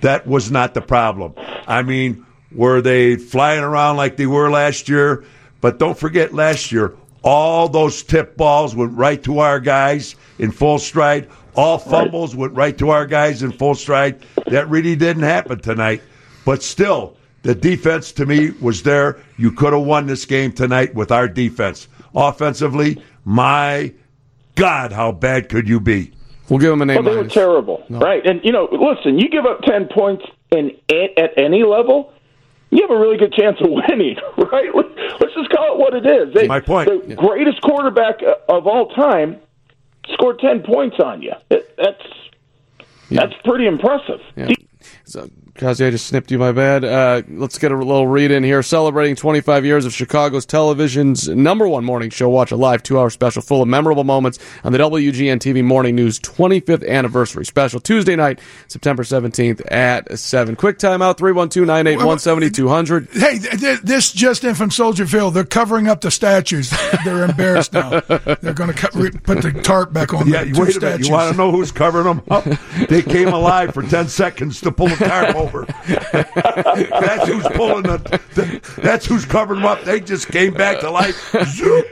That was not the problem. I mean, were they flying around like they were last year? But don't forget, last year, all those tip balls went right to our guys in full stride. All fumbles went right to our guys in full stride. That really didn't happen tonight. But still, the defense to me was there. You could have won this game tonight with our defense. Offensively, my God, how bad could you be? We'll give him an A Well, they were minus. terrible, right? And you know, listen, you give up ten points in at any level, you have a really good chance of (laughs) winning, right? Let's just call it what it is. They, My point. The greatest quarterback uh, of all time scored ten points on you. That- That's that's pretty impressive. Yeah. So, Kazi, I just snipped you, my bad. Uh, let's get a little read in here. Celebrating 25 years of Chicago's television's number one morning show. Watch a live two hour special full of memorable moments on the WGN TV Morning News 25th anniversary special. Tuesday night, September 17th at 7. Quick timeout 312 981 7200. Hey, th- th- this just in from Soldier Field. They're covering up the statues. They're embarrassed now. They're going to re- put the tarp back on Yeah, the two wait a minute. statues. You want to know who's covering them up? They came alive for 10 seconds to pull the tarp over. (laughs) that's who's pulling the, the- That's who's covering them up. They just came back to life. Zoop.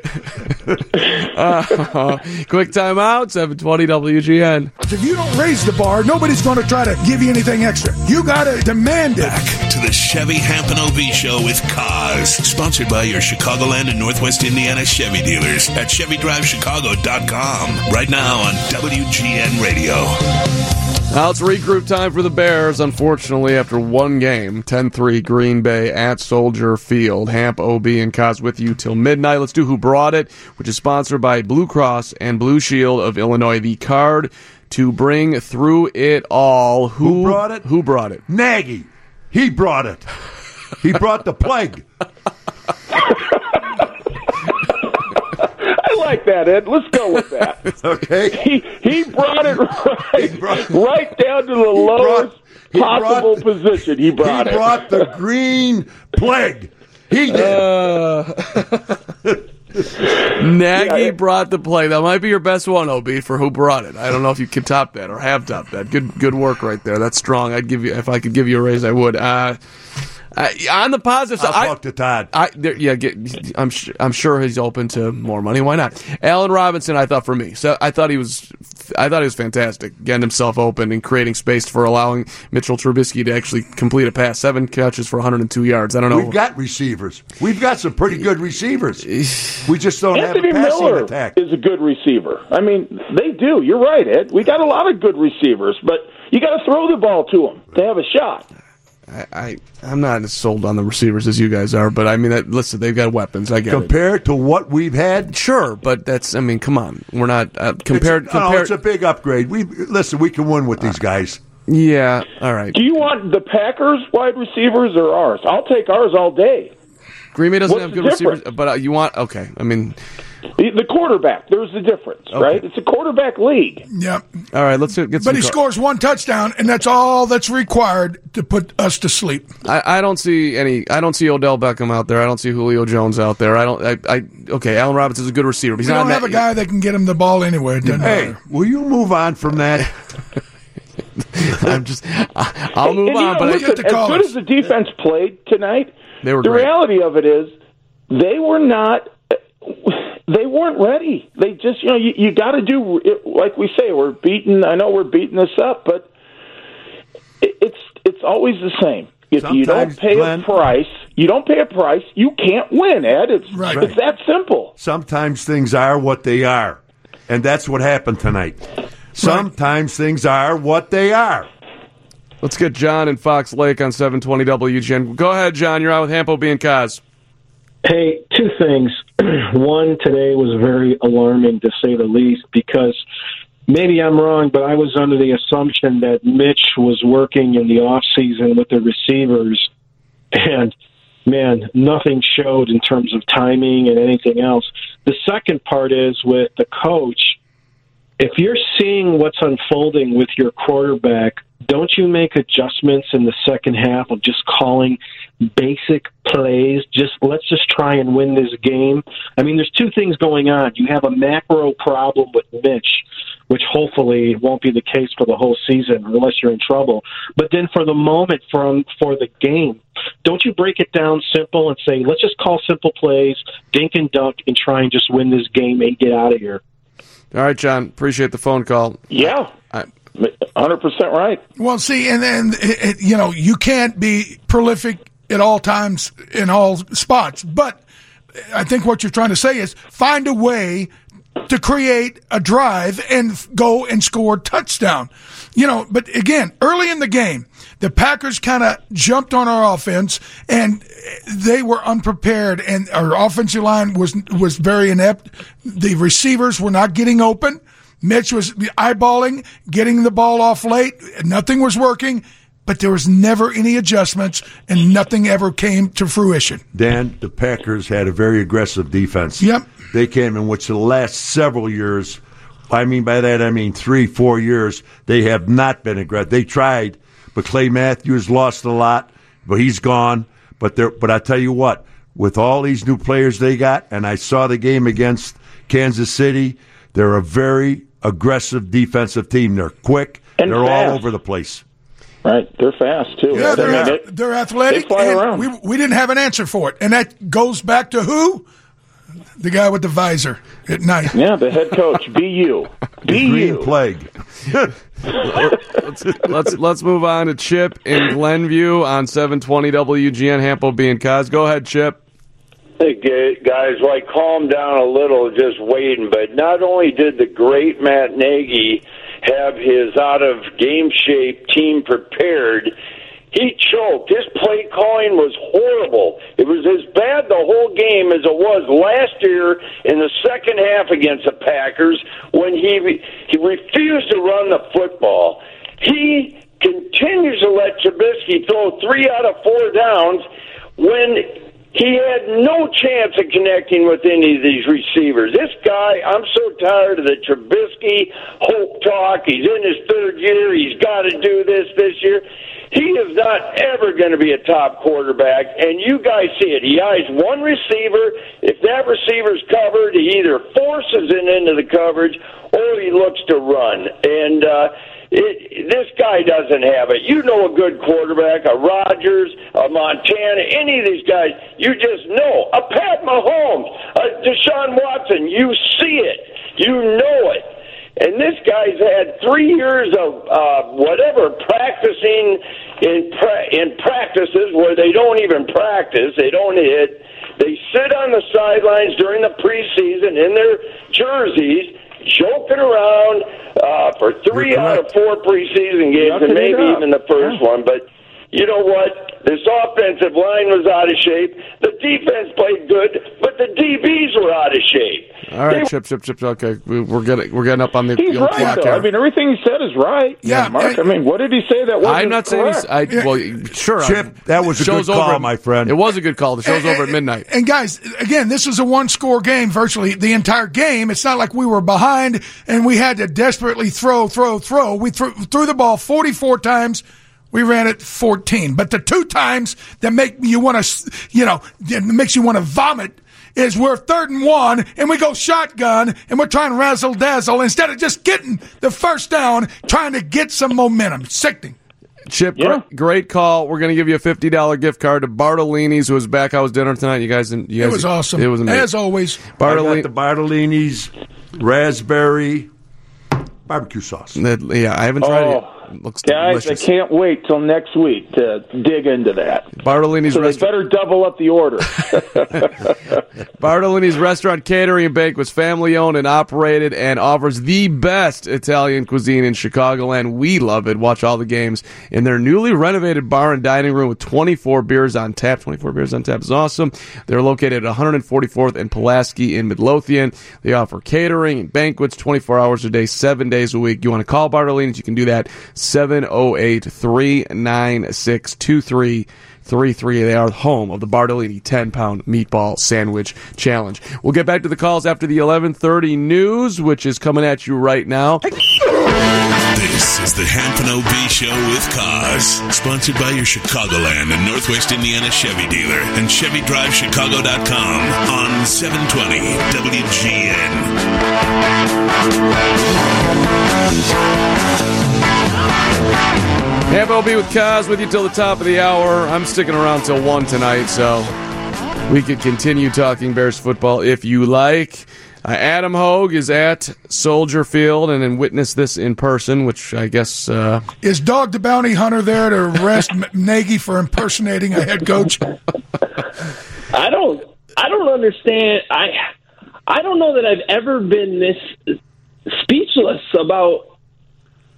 Uh, quick timeout 720 WGN. If you don't raise the bar, nobody's going to try to give you anything extra. You got to demand it. Back to the Chevy Hampton OB Show with Kaz, sponsored by your Chicagoland and Northwest Indiana Chevy dealers at ChevyDriveChicago.com. Right now on WGN Radio. Now it's regroup time for the Bears. Unfortunately, after one game, 10-3 Green Bay at Soldier Field. Hamp, OB, and Kaz with you till midnight. Let's do Who Brought It, which is sponsored by Blue Cross and Blue Shield of Illinois. The card to bring through it all. Who, Who brought it? Who brought it? Nagy. He brought it. He brought the plague. (laughs) I like that, Ed. Let's go with that. (laughs) okay. He he brought it right, brought, right down to the lowest brought, possible brought, position. He brought he it. He brought the green plague. He did. Uh, (laughs) Nagy yeah, brought the play. That might be your best one, Ob, for who brought it. I don't know if you can top that or have topped that. Good, good work right there. That's strong. I'd give you if I could give you a raise, I would. Uh, uh, on the positive side, I'll talk to Todd. I, there, yeah, get, I'm sh- I'm sure he's open to more money. Why not? Allen Robinson, I thought for me, so I thought he was, I thought he was fantastic, getting himself open and creating space for allowing Mitchell Trubisky to actually complete a pass, seven catches for 102 yards. I don't know. We've got receivers. We've got some pretty good receivers. We just don't Anthony have a passing Miller attack. Is a good receiver. I mean, they do. You're right, Ed. We got a lot of good receivers, but you got to throw the ball to them to have a shot. I, I am not as sold on the receivers as you guys are, but I mean, that, listen, they've got weapons. I get compared it. to what we've had. Sure, but that's I mean, come on, we're not uh, compared. It's, compared no, it's a big upgrade. We listen, we can win with these guys. Yeah, all right. Do you want the Packers wide receivers or ours? I'll take ours all day. Green Bay doesn't What's have good receivers, but uh, you want okay. I mean, the quarterback. There's a difference, okay. right? It's a quarterback league. Yep. All right, let's get. But he scores one touchdown, and that's all that's required to put us to sleep. I, I, don't see any. I don't see Odell Beckham out there. I don't see Julio Jones out there. I don't. I. I okay, Allen Robinson's a good receiver. But he's we not don't have that, a guy that can get him the ball anywhere. Hey, matter. will you move on from that? (laughs) I'm just. I'll move and, on. know, but listen, I, as good as the defense played tonight, they were the great. reality of it is they were not. They weren't ready. They just, you know, you, you got to do it, like we say. We're beating. I know we're beating this up, but it, it's it's always the same. If Sometimes, you don't pay Glenn, a price, you don't pay a price, you can't win, Ed. It's Right. it's that simple. Sometimes things are what they are, and that's what happened tonight. Sometimes things are what they are. let's get John in Fox Lake on 720 WGN. Go ahead, John. You're on with Hamp OB and Kaz. Hey, two things. (clears throat) One, today was very alarming to say the least because maybe I'm wrong, but I was under the assumption that Mitch was working in the off season with the receivers, and man, nothing showed in terms of timing and anything else. The second part is with the coach. If you're seeing what's unfolding with your quarterback, don't you make adjustments in the second half of just calling basic plays? Just let's just try and win this game. I mean, there's two things going on. You have a macro problem with Mitch, which hopefully won't be the case for the whole season unless you're in trouble. But then for the moment, from um, for the game, don't you break it down simple and say, let's just call simple plays, dink and dunk, and try and just win this game and get out of here. All right, John. Appreciate the phone call. Yeah. I, Hundred percent right. Well, see, and then it, it, you know you can't be prolific at all times in all spots, but I think what you're trying to say is find a way to create a drive and go and score touchdown. You know, but again, early in the game, the Packers kind of jumped on our offense and they were unprepared and our offensive line was was very inept. The receivers were not getting open. Mitch was eyeballing, getting the ball off late. Nothing was working, but there was never any adjustments and nothing ever came to fruition. Dan, the Packers had a very aggressive defense. Yep. They came in which the last several years, I mean by that I mean three, four years, they have not been aggressive. They tried, but Clay Matthews lost a lot, but he's gone. But there, but I tell you what, with all these new players they got, and I saw the game against Kansas City, they're a very aggressive defensive team. They're quick. And they're fast. all over the place. Right. They're fast too. Yeah, they're, mean, ath- it- they're athletic. they fly and around. We, we didn't have an answer for it. And that goes back to who? The guy with the visor at night. yeah, the head coach. Be you. Be Green you. plague. (laughs) let's, let's let's move on to Chip in Glenview on 720 WGN. Hamp OB and Kaz. Go ahead, Chip. Hey, guys, like calm down a little, just waiting. But not only did the great Matt Nagy have his out of game shape team prepared, he choked. His play calling was horrible. It was as bad the whole game as it was last year in the second half against the Packers when he he refused to run the football. He continues to let Trubisky throw three out of four downs when He had no chance of connecting with any of these receivers. This guy, I'm so tired of the Trubisky hope talk. He's in his third year. He's got to do this this year. He is not ever going to be a top quarterback, and you guys see it. He eyes one receiver. If that receiver's covered, he either forces it into the coverage or he looks to run. And uh, it, this guy doesn't have it. You know a good quarterback, a Rodgers, a Montana, any of these guys. You just know a Pat Mahomes, a Deshaun Watson. You see it. You know it. And this guy's had three years of uh, whatever practicing in pra- in practices where they don't even practice, they don't hit. They sit on the sidelines during the preseason in their jerseys, joking around uh, for 3 out of four preseason games, and maybe even the first one. But you know what? This offensive line was out of shape. The defense played good, but the DBs were out of shape. All right, Chip, Chip, Chip. Okay, we- we're getting we're getting up on the, He's right, clock though. here. I mean, everything he said is right. Yeah, Mark. I mean, what did he say that wasn't I'm not saying he's. I, well, sure. Chip, I- that was a good show's over call, at- my friend. It was a good call. The show's over at midnight. And guys, again, this was a one score game virtually the entire game. It's not like we were behind and we had to desperately throw, throw, throw. We threw, threw the ball 44 times. We ran it 14. But the two times that make you want to, you know, that makes you want to vomit is we're third and one and we go shotgun and we're trying to razzle dazzle instead of just getting the first down, trying to get some momentum. Sickening. Chip, gr- great call. We're going to give you a fifty dollar gift card to Bartolini's, who was back house dinner tonight. You guys, you guys, It was awesome. It was amazing. As always. I got Bartolini, the Bartolini's raspberry barbecue sauce. that- yeah, I haven't tried Oh, it. It looks Guys, delicious. I can't wait till next week to dig into that. Bartolini's So they restaurant. better double up the order. (laughs) (laughs) Bartolini's Restaurant Catering and was family owned and operated and offers the best Italian cuisine in Chicagoland. We love it. Watch all the games in their newly renovated bar and dining room with 24 beers on tap. 24 beers on tap is awesome. They're located at 144th and Pulaski in Midlothian. They offer catering and banquets 24 hours a day, seven days a week. You want to call Bartolini's, you can do that 708 396 2333. They are home of the Bartolini 10 pound meatball sandwich challenge. We'll get back to the calls after the 1130 news, which is coming at you right now. This is the Hampton OB Show with Kaz, sponsored by your Chicagoland and Northwest Indiana Chevy dealer and ChevyDriveChicago.com on 720 WGN. Hamp OB with Kaz with you till the top of the hour. I'm sticking around till 1 tonight, so we could continue talking Bears football if you like. Uh, Adam Hoge is at Soldier Field and then witnessed this in person, which I guess uh, Is Dog the Bounty Hunter there to arrest M- Nagy for impersonating a head coach? I don't I don't understand I I don't know that I've ever been this speechless about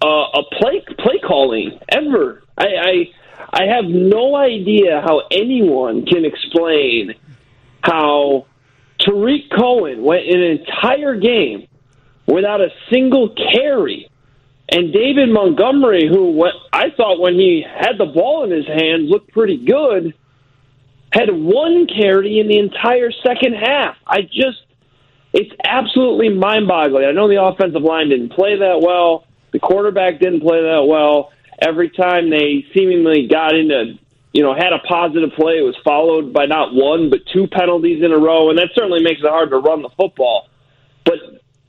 uh, a play play calling ever. I, I I have no idea how anyone can explain how Tarik Cohen went an entire game without a single carry. And David Montgomery, who went, I thought when he had the ball in his hand looked pretty good, had one carry in the entire second half. I just, it's absolutely mind boggling. I know the offensive line didn't play that well, the quarterback didn't play that well. Every time they seemingly got into, you know, had a positive play, it was followed by not one, but two penalties in a row, and that certainly makes it hard to run the football. But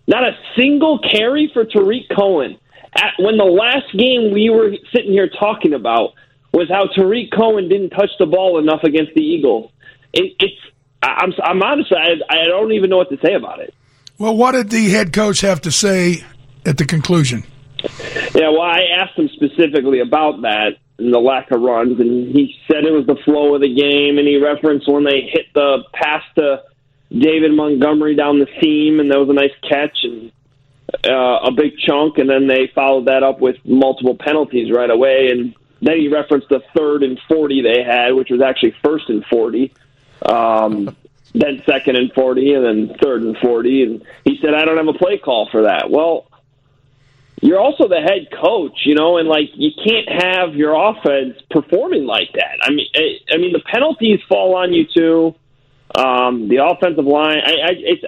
not a single carry for Tarik Cohen. At, when the last game we were sitting here talking about was how Tarik Cohen didn't touch the ball enough against the Eagles. It, it's I'm I'm honestly I, I don't even know what to say about it. Well, what did the head coach have to say at the conclusion? Yeah, well, I asked him specifically about that and the lack of runs, and he said it was the flow of the game, and he referenced when they hit the pass to David Montgomery down the seam, and that was a nice catch and uh, a big chunk, and then they followed that up with multiple penalties right away, and then he referenced the third and forty they had, which was actually first and forty. Um, (laughs) then second and 40 and then third and 40 and he said I don't have a play call for that. Well, you're also the head coach, you know, and like you can't have your offense performing like that. I mean, I, I mean the penalties fall on you too. Um, the offensive line, I, I it's,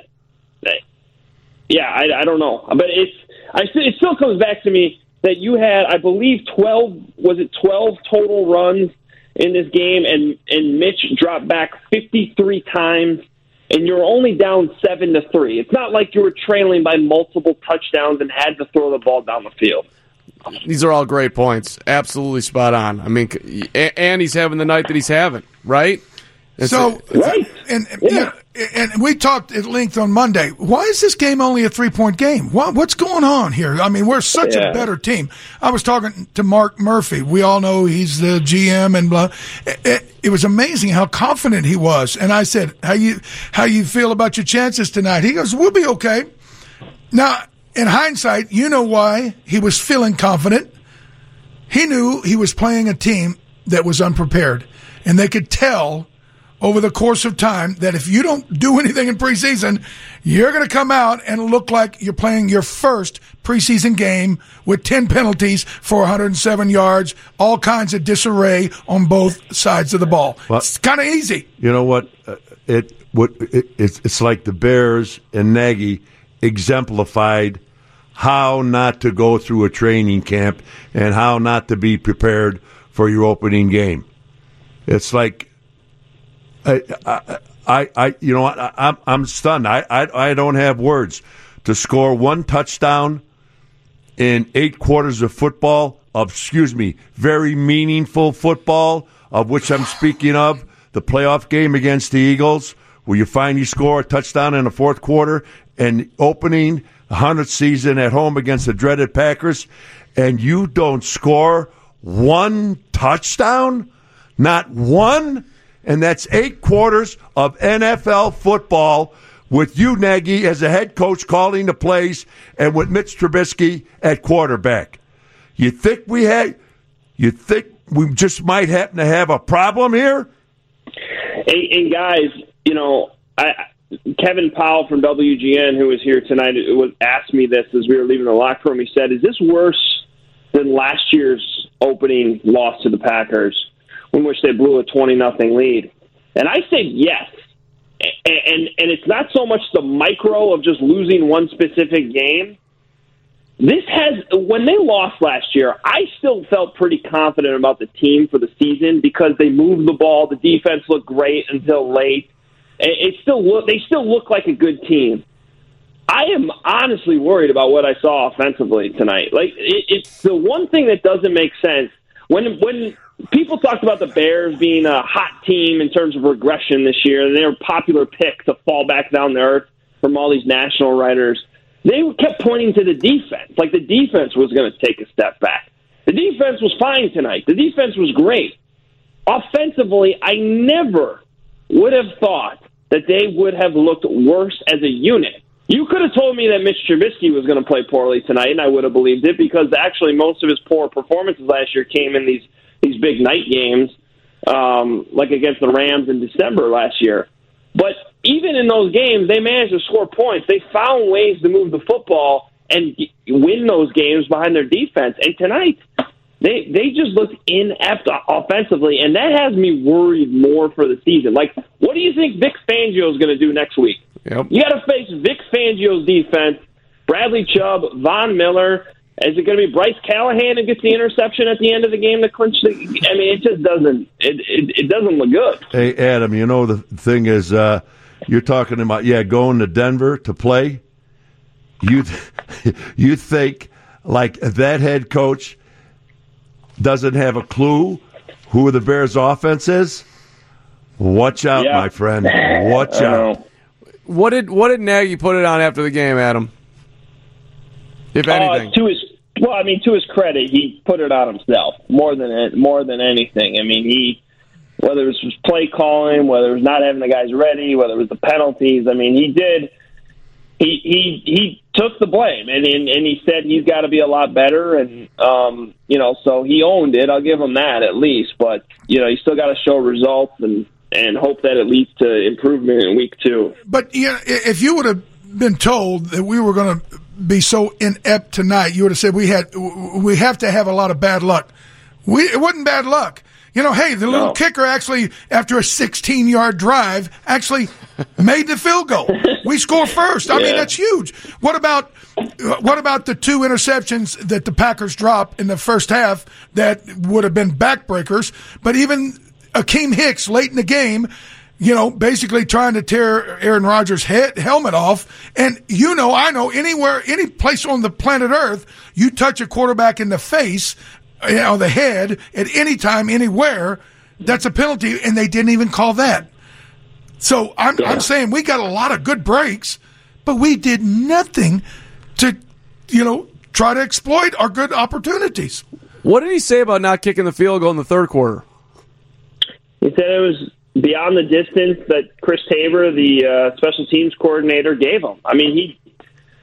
yeah, I, I don't know, but it's, I it still comes back to me that you had, I believe, twelve was it twelve total runs in this game, and and Mitch dropped back fifty three times and you're only down seven to three. It's not like you were trailing by multiple touchdowns and had to throw the ball down the field. These are all great points. Absolutely spot on. I mean, and he's having the night that he's having, right? It's so, a, right. and, and, yeah. And we talked at length on Monday. Why is this game only a three point game? What, what's going on here? I mean, we're such yeah. a better team. I was talking to Mark Murphy. We all know he's the GM and blah. It, it was amazing how confident he was. And I said, "How you how you feel about your chances tonight?" He goes, "We'll be okay." Now, in hindsight, you know why he was feeling confident. He knew he was playing a team that was unprepared, and they could tell over the course of time that if you don't do anything in preseason, you're going to come out and look like you're playing your first preseason game with 10 penalties for 107 yards, all kinds of disarray on both sides of the ball. Well, it's kind of easy. You know what? Uh, it what it, it's, it's like the Bears and Nagy exemplified how not to go through a training camp and how not to be prepared for your opening game. It's like I, I, I you know what? I'm, I'm stunned. I, I, I don't have words to score one touchdown in eight quarters of football. Of excuse me, very meaningful football, of which I'm speaking of the playoff game against the Eagles, where you finally score a touchdown in the fourth quarter, and opening the hundredth season at home against the dreaded Packers, and you don't score one touchdown, not one and that's eight quarters of NFL football with you, Nagy, as a head coach calling the plays, and with Mitch Trubisky at quarterback. You think we had? You think we just might happen to have a problem here? Hey, and guys, you know, I, Kevin Powell from WGN, who was here tonight, asked me this as we were leaving the locker room. He said, "Is this worse than last year's opening loss to the Packers?" In which they blew a 20 nothing lead. And I said yes. And, and and it's not so much the micro of just losing one specific game. This has when they lost last year, I still felt pretty confident about the team for the season because they moved the ball, the defense looked great until late. It still look they still look like a good team. I am honestly worried about what I saw offensively tonight. Like it, it's the one thing that doesn't make sense when when people talked about the Bears being a hot team in terms of regression this year. and They were a popular pick to fall back down the earth from all these national writers. They kept pointing to the defense, like the defense was going to take a step back. The defense was fine tonight. The defense was great. Offensively, I never would have thought that they would have looked worse as a unit. You could have told me that Mitch Trubisky was going to play poorly tonight, and I would have believed it because actually most of his poor performances last year came in these these big night games, um, like against the Rams in December last year. But even in those games, they managed to score points. They found ways to move the football and win those games behind their defense. And tonight, they they just looked inept offensively, and that has me worried more for the season. Like, what do you think Vic Fangio is going to do next week? Yep. You got to face Vic Fangio's defense, Bradley Chubb, Von Miller, is it going to be Bryce Callahan who gets the interception at the end of the game to clinch the? I mean, it just doesn't. It it, it doesn't look good. Hey, Adam, you know the thing is, uh, you're talking about yeah, going to Denver to play. You (laughs) you think like that head coach doesn't have a clue who the Bears' offense is? Watch out, yeah. my friend. (laughs) Watch out. What did what did Nagy put it on after the game, Adam? if anything? Uh, to his well, I mean, to his credit, he put it on himself more than more than anything. I mean, he whether it was play calling, whether it was not having the guys ready, whether it was the penalties. I mean, he did. He he he took the blame, and and, and he said he's got to be a lot better, and um, you know, so he owned it. I'll give him that at least, but you know, you still got to show results and and hope that it leads to improvement in week two. But know, if you would have been told that we were going to be so inept tonight, you would have said we had we have to have a lot of bad luck. We it wasn't bad luck. You know, hey, the little No. kicker actually, after a 16 yard drive, actually (laughs) made the field goal. We score first. I mean, that's huge. What about what about the two interceptions that the Packers dropped in the first half that would have been backbreakers? But even Akiem Hicks late in the game, you know, basically trying to tear Aaron Rodgers' head, helmet off. And you know, I know anywhere, any place on the planet Earth, you touch a quarterback in the face, you know, the head at any time, anywhere, that's a penalty, and they didn't even call that. So I'm, I'm saying we got a lot of good breaks, but we did nothing to, you know, try to exploit our good opportunities. What did he say about not kicking the field goal in the third quarter? He said it was beyond the distance that Chris Tabor, the uh, special teams coordinator, gave him. I mean, he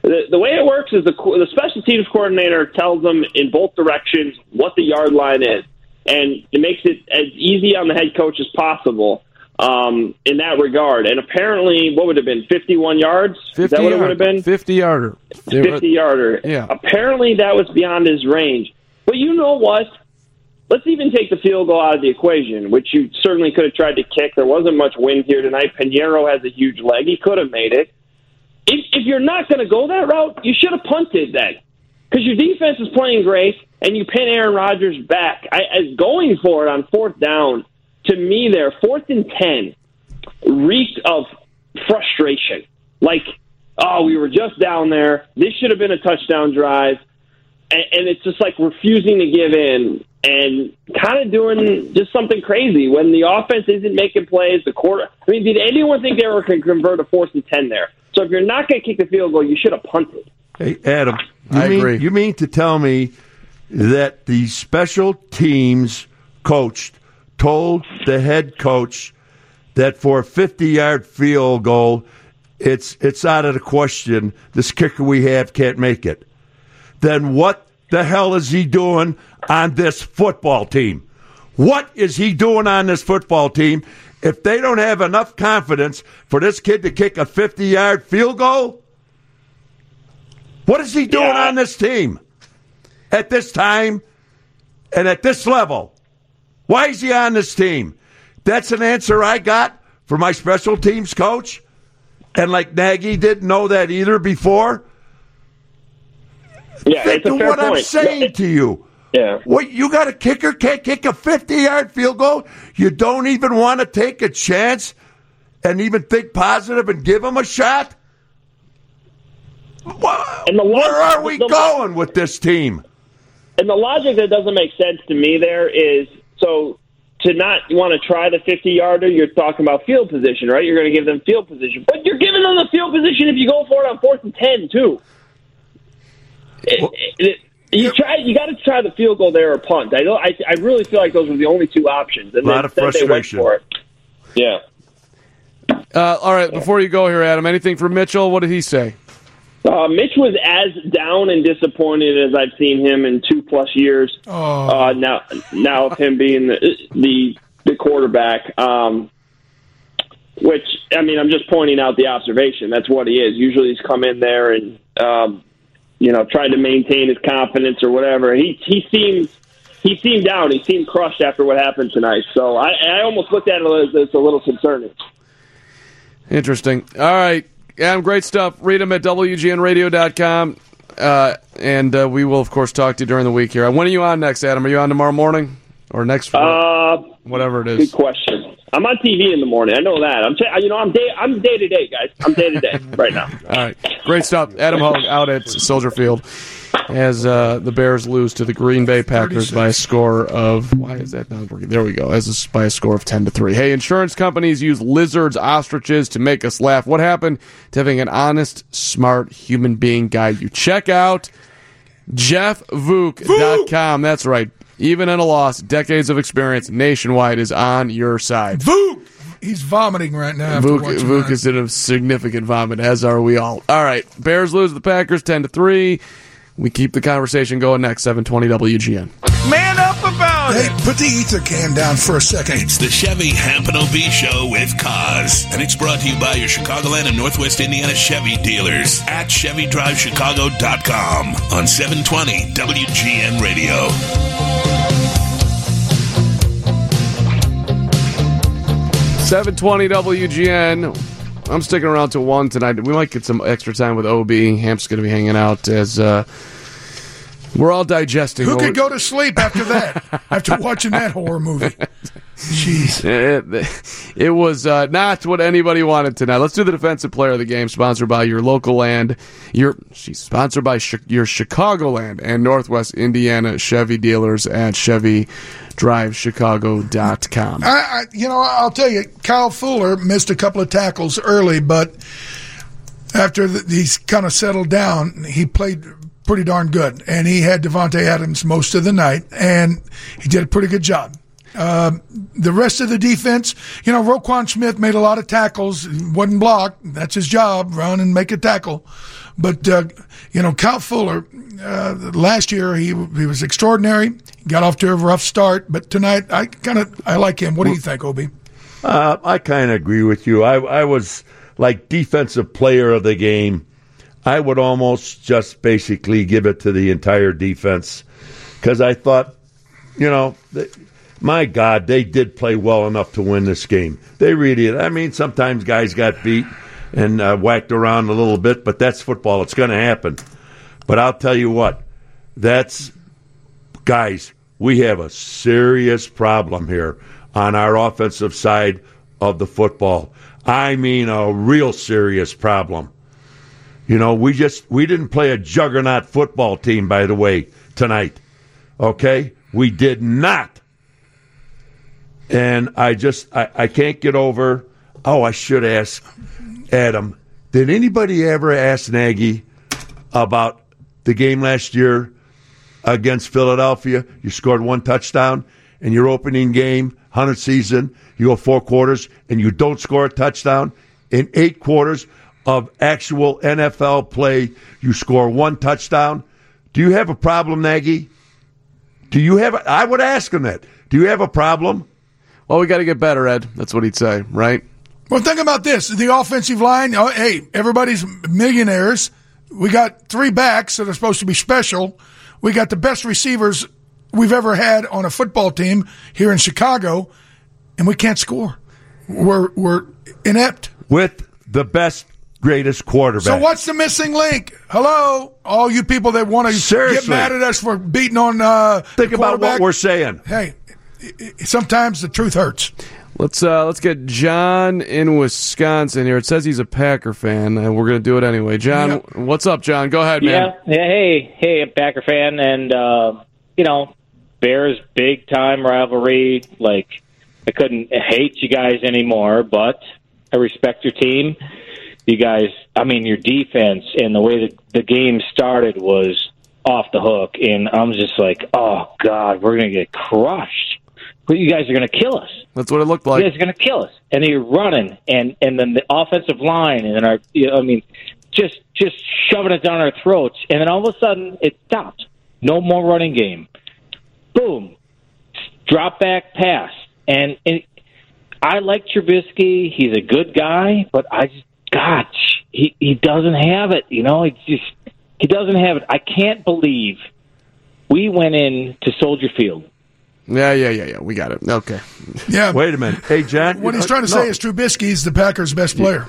the, the way it works is the co- the special teams coordinator tells them in both directions what the yard line is, and it makes it as easy on the head coach as possible um, in that regard. And apparently, what would it have been? Fifty-one yards? Is that what it would have been? Fifty yarder. 50 yarder. Yeah. Apparently that was beyond his range. But you know what? Let's even take the field goal out of the equation, which you certainly could have tried to kick. There wasn't much wind here tonight. Piñeiro has a huge leg. He could have made it. If, if you're not going to go that route, you should have punted then. Because your defense is playing great, and you pin Aaron Rodgers back. I, I, going for it on fourth down, to me there, fourth and 10, reeked of frustration. Like, oh, we were just down there. This should have been a touchdown drive. And, and it's just like refusing to give in and kind of doing just something crazy when the offense isn't making plays. The quarter. I mean, did anyone think they were going to convert a fourth and 10 there? So if you're not going to kick the field goal, you should have punted. Hey, Adam, I mean, agree. You mean to tell me that the special teams coach told the head coach that for a 50 yard field goal, it's, it's out of the question. This kicker we have can't make it. Then what the hell is he doing on this football team? What is he doing on this football team if they don't have enough confidence for this kid to kick a 50 yard field goal? What is he doing Yeah. on this team at this time and at this level? Why is he on this team? That's an answer I got for my special teams coach. And like Nagy didn't know that either before. Yeah, Think it's a fair what I'm point. saying to you. Yeah. What you got a kicker can't kick a 50 yard field goal? You don't even want to take a chance and even think positive and give him a shot? And the lo- Where are we the- going with this team? And the logic that doesn't make sense to me there is so to not want to try the 50 yarder, you're talking about field position, right? You're going to give them field position, but you're giving them the field position if you go for it on fourth and 10 too. It- it- you try. You got to try the field goal there or punt. I don't. I, I really feel like those were the only two options. And Lot of instead they went frustration. for it. Yeah. Uh, all right, before you go here, Adam, anything from Mitchell? What did he say? Uh, Mitch was as down and disappointed as I've seen him in two plus years. Oh. Uh, now, now of him being the the, the quarterback, um, which I mean, I'm just pointing out the observation. That's what he is. Usually, he's come in there and um, you know tried to maintain his confidence or whatever. He he seems he seemed down. He seemed crushed after what happened tonight. So I, I almost looked at it as it's a little concerning. Interesting. All right. Adam, great stuff. Read them at WGNradio.com. Uh, and uh, we will, of course, talk to you during the week here. When are you on next, Adam? Are you on tomorrow morning or next? Uh, whatever it is. Good question. I'm on TV in the morning. I know that. I'm, ta- you know, I'm day, I'm day to day, guys. I'm day to day (laughs) right now. All right. Great stuff. Adam Hoge out at Soldier Field as uh, the Bears lose to the Green Bay Packers by a score of why is that not working? There we go. As a, by a score of ten to three. Hey, insurance companies use lizards, ostriches to make us laugh. What happened to having an honest, smart human being guide you? Check out jeffvook.com. That's right. Even in a loss, decades of experience nationwide is on your side. Vuk! He's vomiting right now. Vuk, watching Vuk that. is in a significant vomit, as are we all. All right, Bears lose the Packers ten to three. We keep the conversation going next. Seven twenty WGN. Man up about Hey, put the ether can down for a second. It's the Chevy Hampton OB Show with Kaz. And it's brought to you by your Chicagoland and Northwest Indiana Chevy dealers at ChevyDriveChicago.com on 720 WGN Radio. Seven twenty WGN. I'm sticking around to one tonight. We might get some extra time with OB. Hamp's going to be hanging out as uh, we're all digesting. Who could go to sleep after that? (laughs) after watching that horror movie? Jeez. It, it was uh, not what anybody wanted tonight. Let's do the defensive player of the game, sponsored by your local land. Your she's sponsored by Chi- your Chicagoland and Northwest Indiana Chevy dealers at ChevyDriveChicago.com. I, I, you know, I'll tell you, Kyle Fuller missed a couple of tackles early, but after the, he's kind of settled down, he played pretty darn good, and he had Davante Adams most of the night, and he did a pretty good job. Um, the rest of the defense, you know, Roquan Smith made a lot of tackles, wasn't blocked. That's his job, run and make a tackle. But uh, you know, Kyle Fuller, uh, last year he he was extraordinary. He got off to a rough start, but tonight I kind of I like him. What do you think, Obi? Uh, I kind of agree with you. I, I was like defensive player of the game. I would almost just basically give it to the entire defense because I thought, you know, my God, they did play well enough to win this game. They really did. I mean, sometimes guys got beat and uh, whacked around a little bit, but that's football. It's going to happen. But I'll tell you what, that's guys, we have a serious problem here on our offensive side of the football. I mean, a real serious problem. You know, we just we didn't play a juggernaut football team, by the way, tonight. Okay, we did not. And I just I, I can't get over. Oh, I should ask Adam. Did anybody ever ask Nagy about the game last year against Philadelphia? You scored one touchdown in your opening game, hundred season. You go four quarters and you don't score a touchdown. In eight quarters of actual NFL play, you score one touchdown. Do you have a problem, Nagy? Do you have? A, I would ask him that. Do you have a problem? Well, we got to get better, Ed. That's what he'd say, right? Well, think about this: the offensive line. Oh, hey, everybody's millionaires. We got three backs that are supposed to be special. We got the best receivers we've ever had on a football team here in Chicago, and we can't score. We're we're inept. With the best, greatest quarterback. So what's the missing link? Hello, all you people that want to get mad at us for beating on. Uh, Think the about what we're saying. Hey, i- i- sometimes the truth hurts. Let's uh, let's get John in Wisconsin here. It says he's a Packer fan, and we're going to do it anyway. John, what's up, John? Go ahead, man. Yeah, yeah. Hey, hey, a Packer fan, and uh, you know, Bears big time rivalry. Like, I couldn't hate you guys anymore, but I respect your team. You guys, I mean, your defense and the way that the game started was off the hook, and I'm just like, oh god, we're gonna get crushed. But you guys are gonna kill us. That's what it looked like. You guys are going to kill us. And then you're running, and and then the offensive line, and then our, you know, I mean, just just shoving it down our throats. And then all of a sudden, it stopped. No more running game. Boom, drop back pass, and and I like Trubisky. He's a good guy, but I just, gosh, he he doesn't have it. You know, he just he doesn't have it. I can't believe we went in to Soldier Field. Yeah, yeah, yeah, yeah. We got it. Okay. Yeah. (laughs) Wait a minute. Hey, John. What he's trying to uh, no. say is Trubisky is the Packers' best player.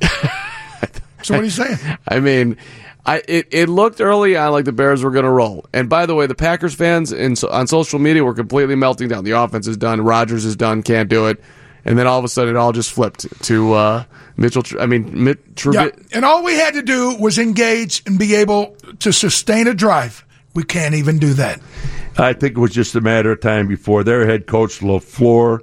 (laughs) so what are you saying? (laughs) I mean, I it, it looked early on like the Bears were going to roll. And by the way, the Packers fans in, on social media were completely melting down. The offense is done. Rodgers is done. Can't do it. And then all of a sudden, it all just flipped to uh, Mitchell. I mean, Mit, Yeah, and all we had to do was engage and be able to sustain a drive. We can't even do that. I think it was just a matter of time before their head coach LaFleur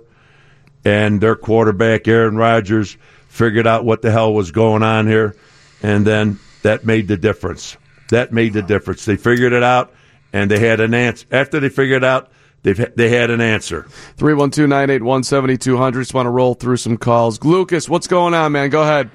and their quarterback Aaron Rodgers figured out what the hell was going on here, and then that made the difference. That made the difference. They figured it out, and they had an answer. After they figured it out, they they had an answer. 312 981 7200. Just want to roll through some calls. Lucas, what's going on, man? Go ahead.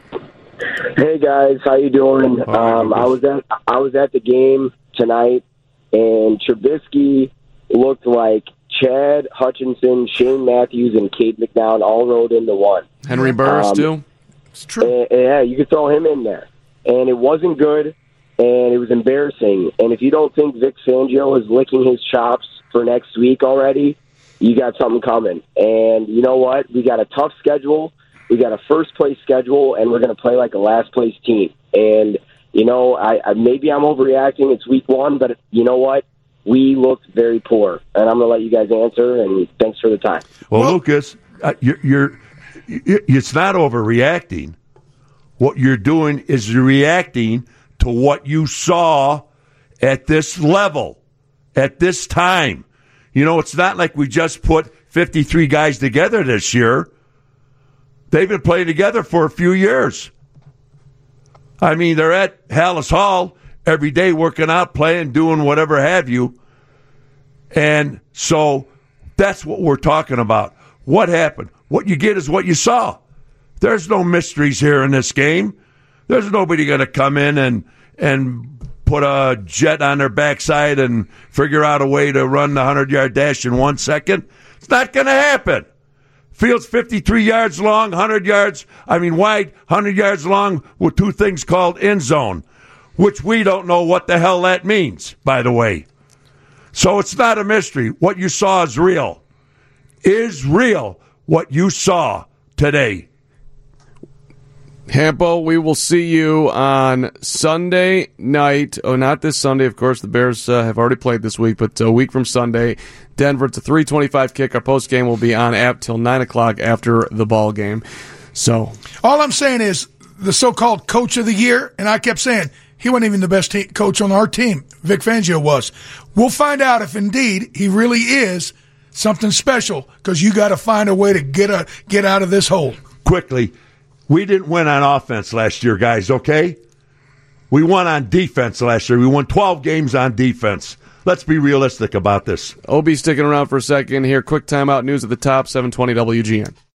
Hey guys, how you doing? Um, I was at I was at the game tonight, and Trubisky looked like Chad Hutchinson, Shane Matthews, and Cade McNown all rolled into one. Henry Burris Um, too. It's true. And, yeah, you could throw him in there. And it wasn't good, and it was embarrassing. And if you don't think Vic Fangio is licking his chops for next week already, you got something coming. And you know what? We got a tough schedule. We got a first place schedule, and we're going to play like a last place team. And you know, I, I maybe I'm overreacting. It's week one, but you know what? We looked very poor, and I'm going to let you guys answer. And thanks for the time. Well, Lucas, uh, you're, you're it's not overreacting. What you're doing is you're reacting to what you saw at this level, at this time. You know, it's not like we just put 53 guys together this year. They've been playing together for a few years. I mean, they're at Halas Hall every day working out, playing, doing whatever have you. And so that's what we're talking about. What happened? What you get is what you saw. There's no mysteries here in this game. There's nobody going to come in and and put a jet on their backside and figure out a way to run the 100 yard dash in one second. It's not going to happen. Field's 53 yards long, 100 yards, I mean wide, 100 yards long with two things called end zone, which we don't know what the hell that means, by the way. So it's not a mystery. What you saw is real. Is real what you saw today. Hampo, we will see you on Sunday night. Oh, not this Sunday, of course. The Bears uh, have already played this week, but a week from Sunday, Denver. It's a three twenty-five kick. Our post game will be on app till nine o'clock after the ball game. So All I'm saying is the so-called coach of the year, and I kept saying he wasn't even the best te- coach on our team. Vic Fangio was. We'll find out if indeed he really is something special because you got to find a way to get a get out of this hole. Quickly, we didn't win on offense last year, guys, okay? We won on defense last year. We won 12 games on defense. Let's be realistic about this. OB sticking around for a second here. Quick timeout news at the top, 720 WGN.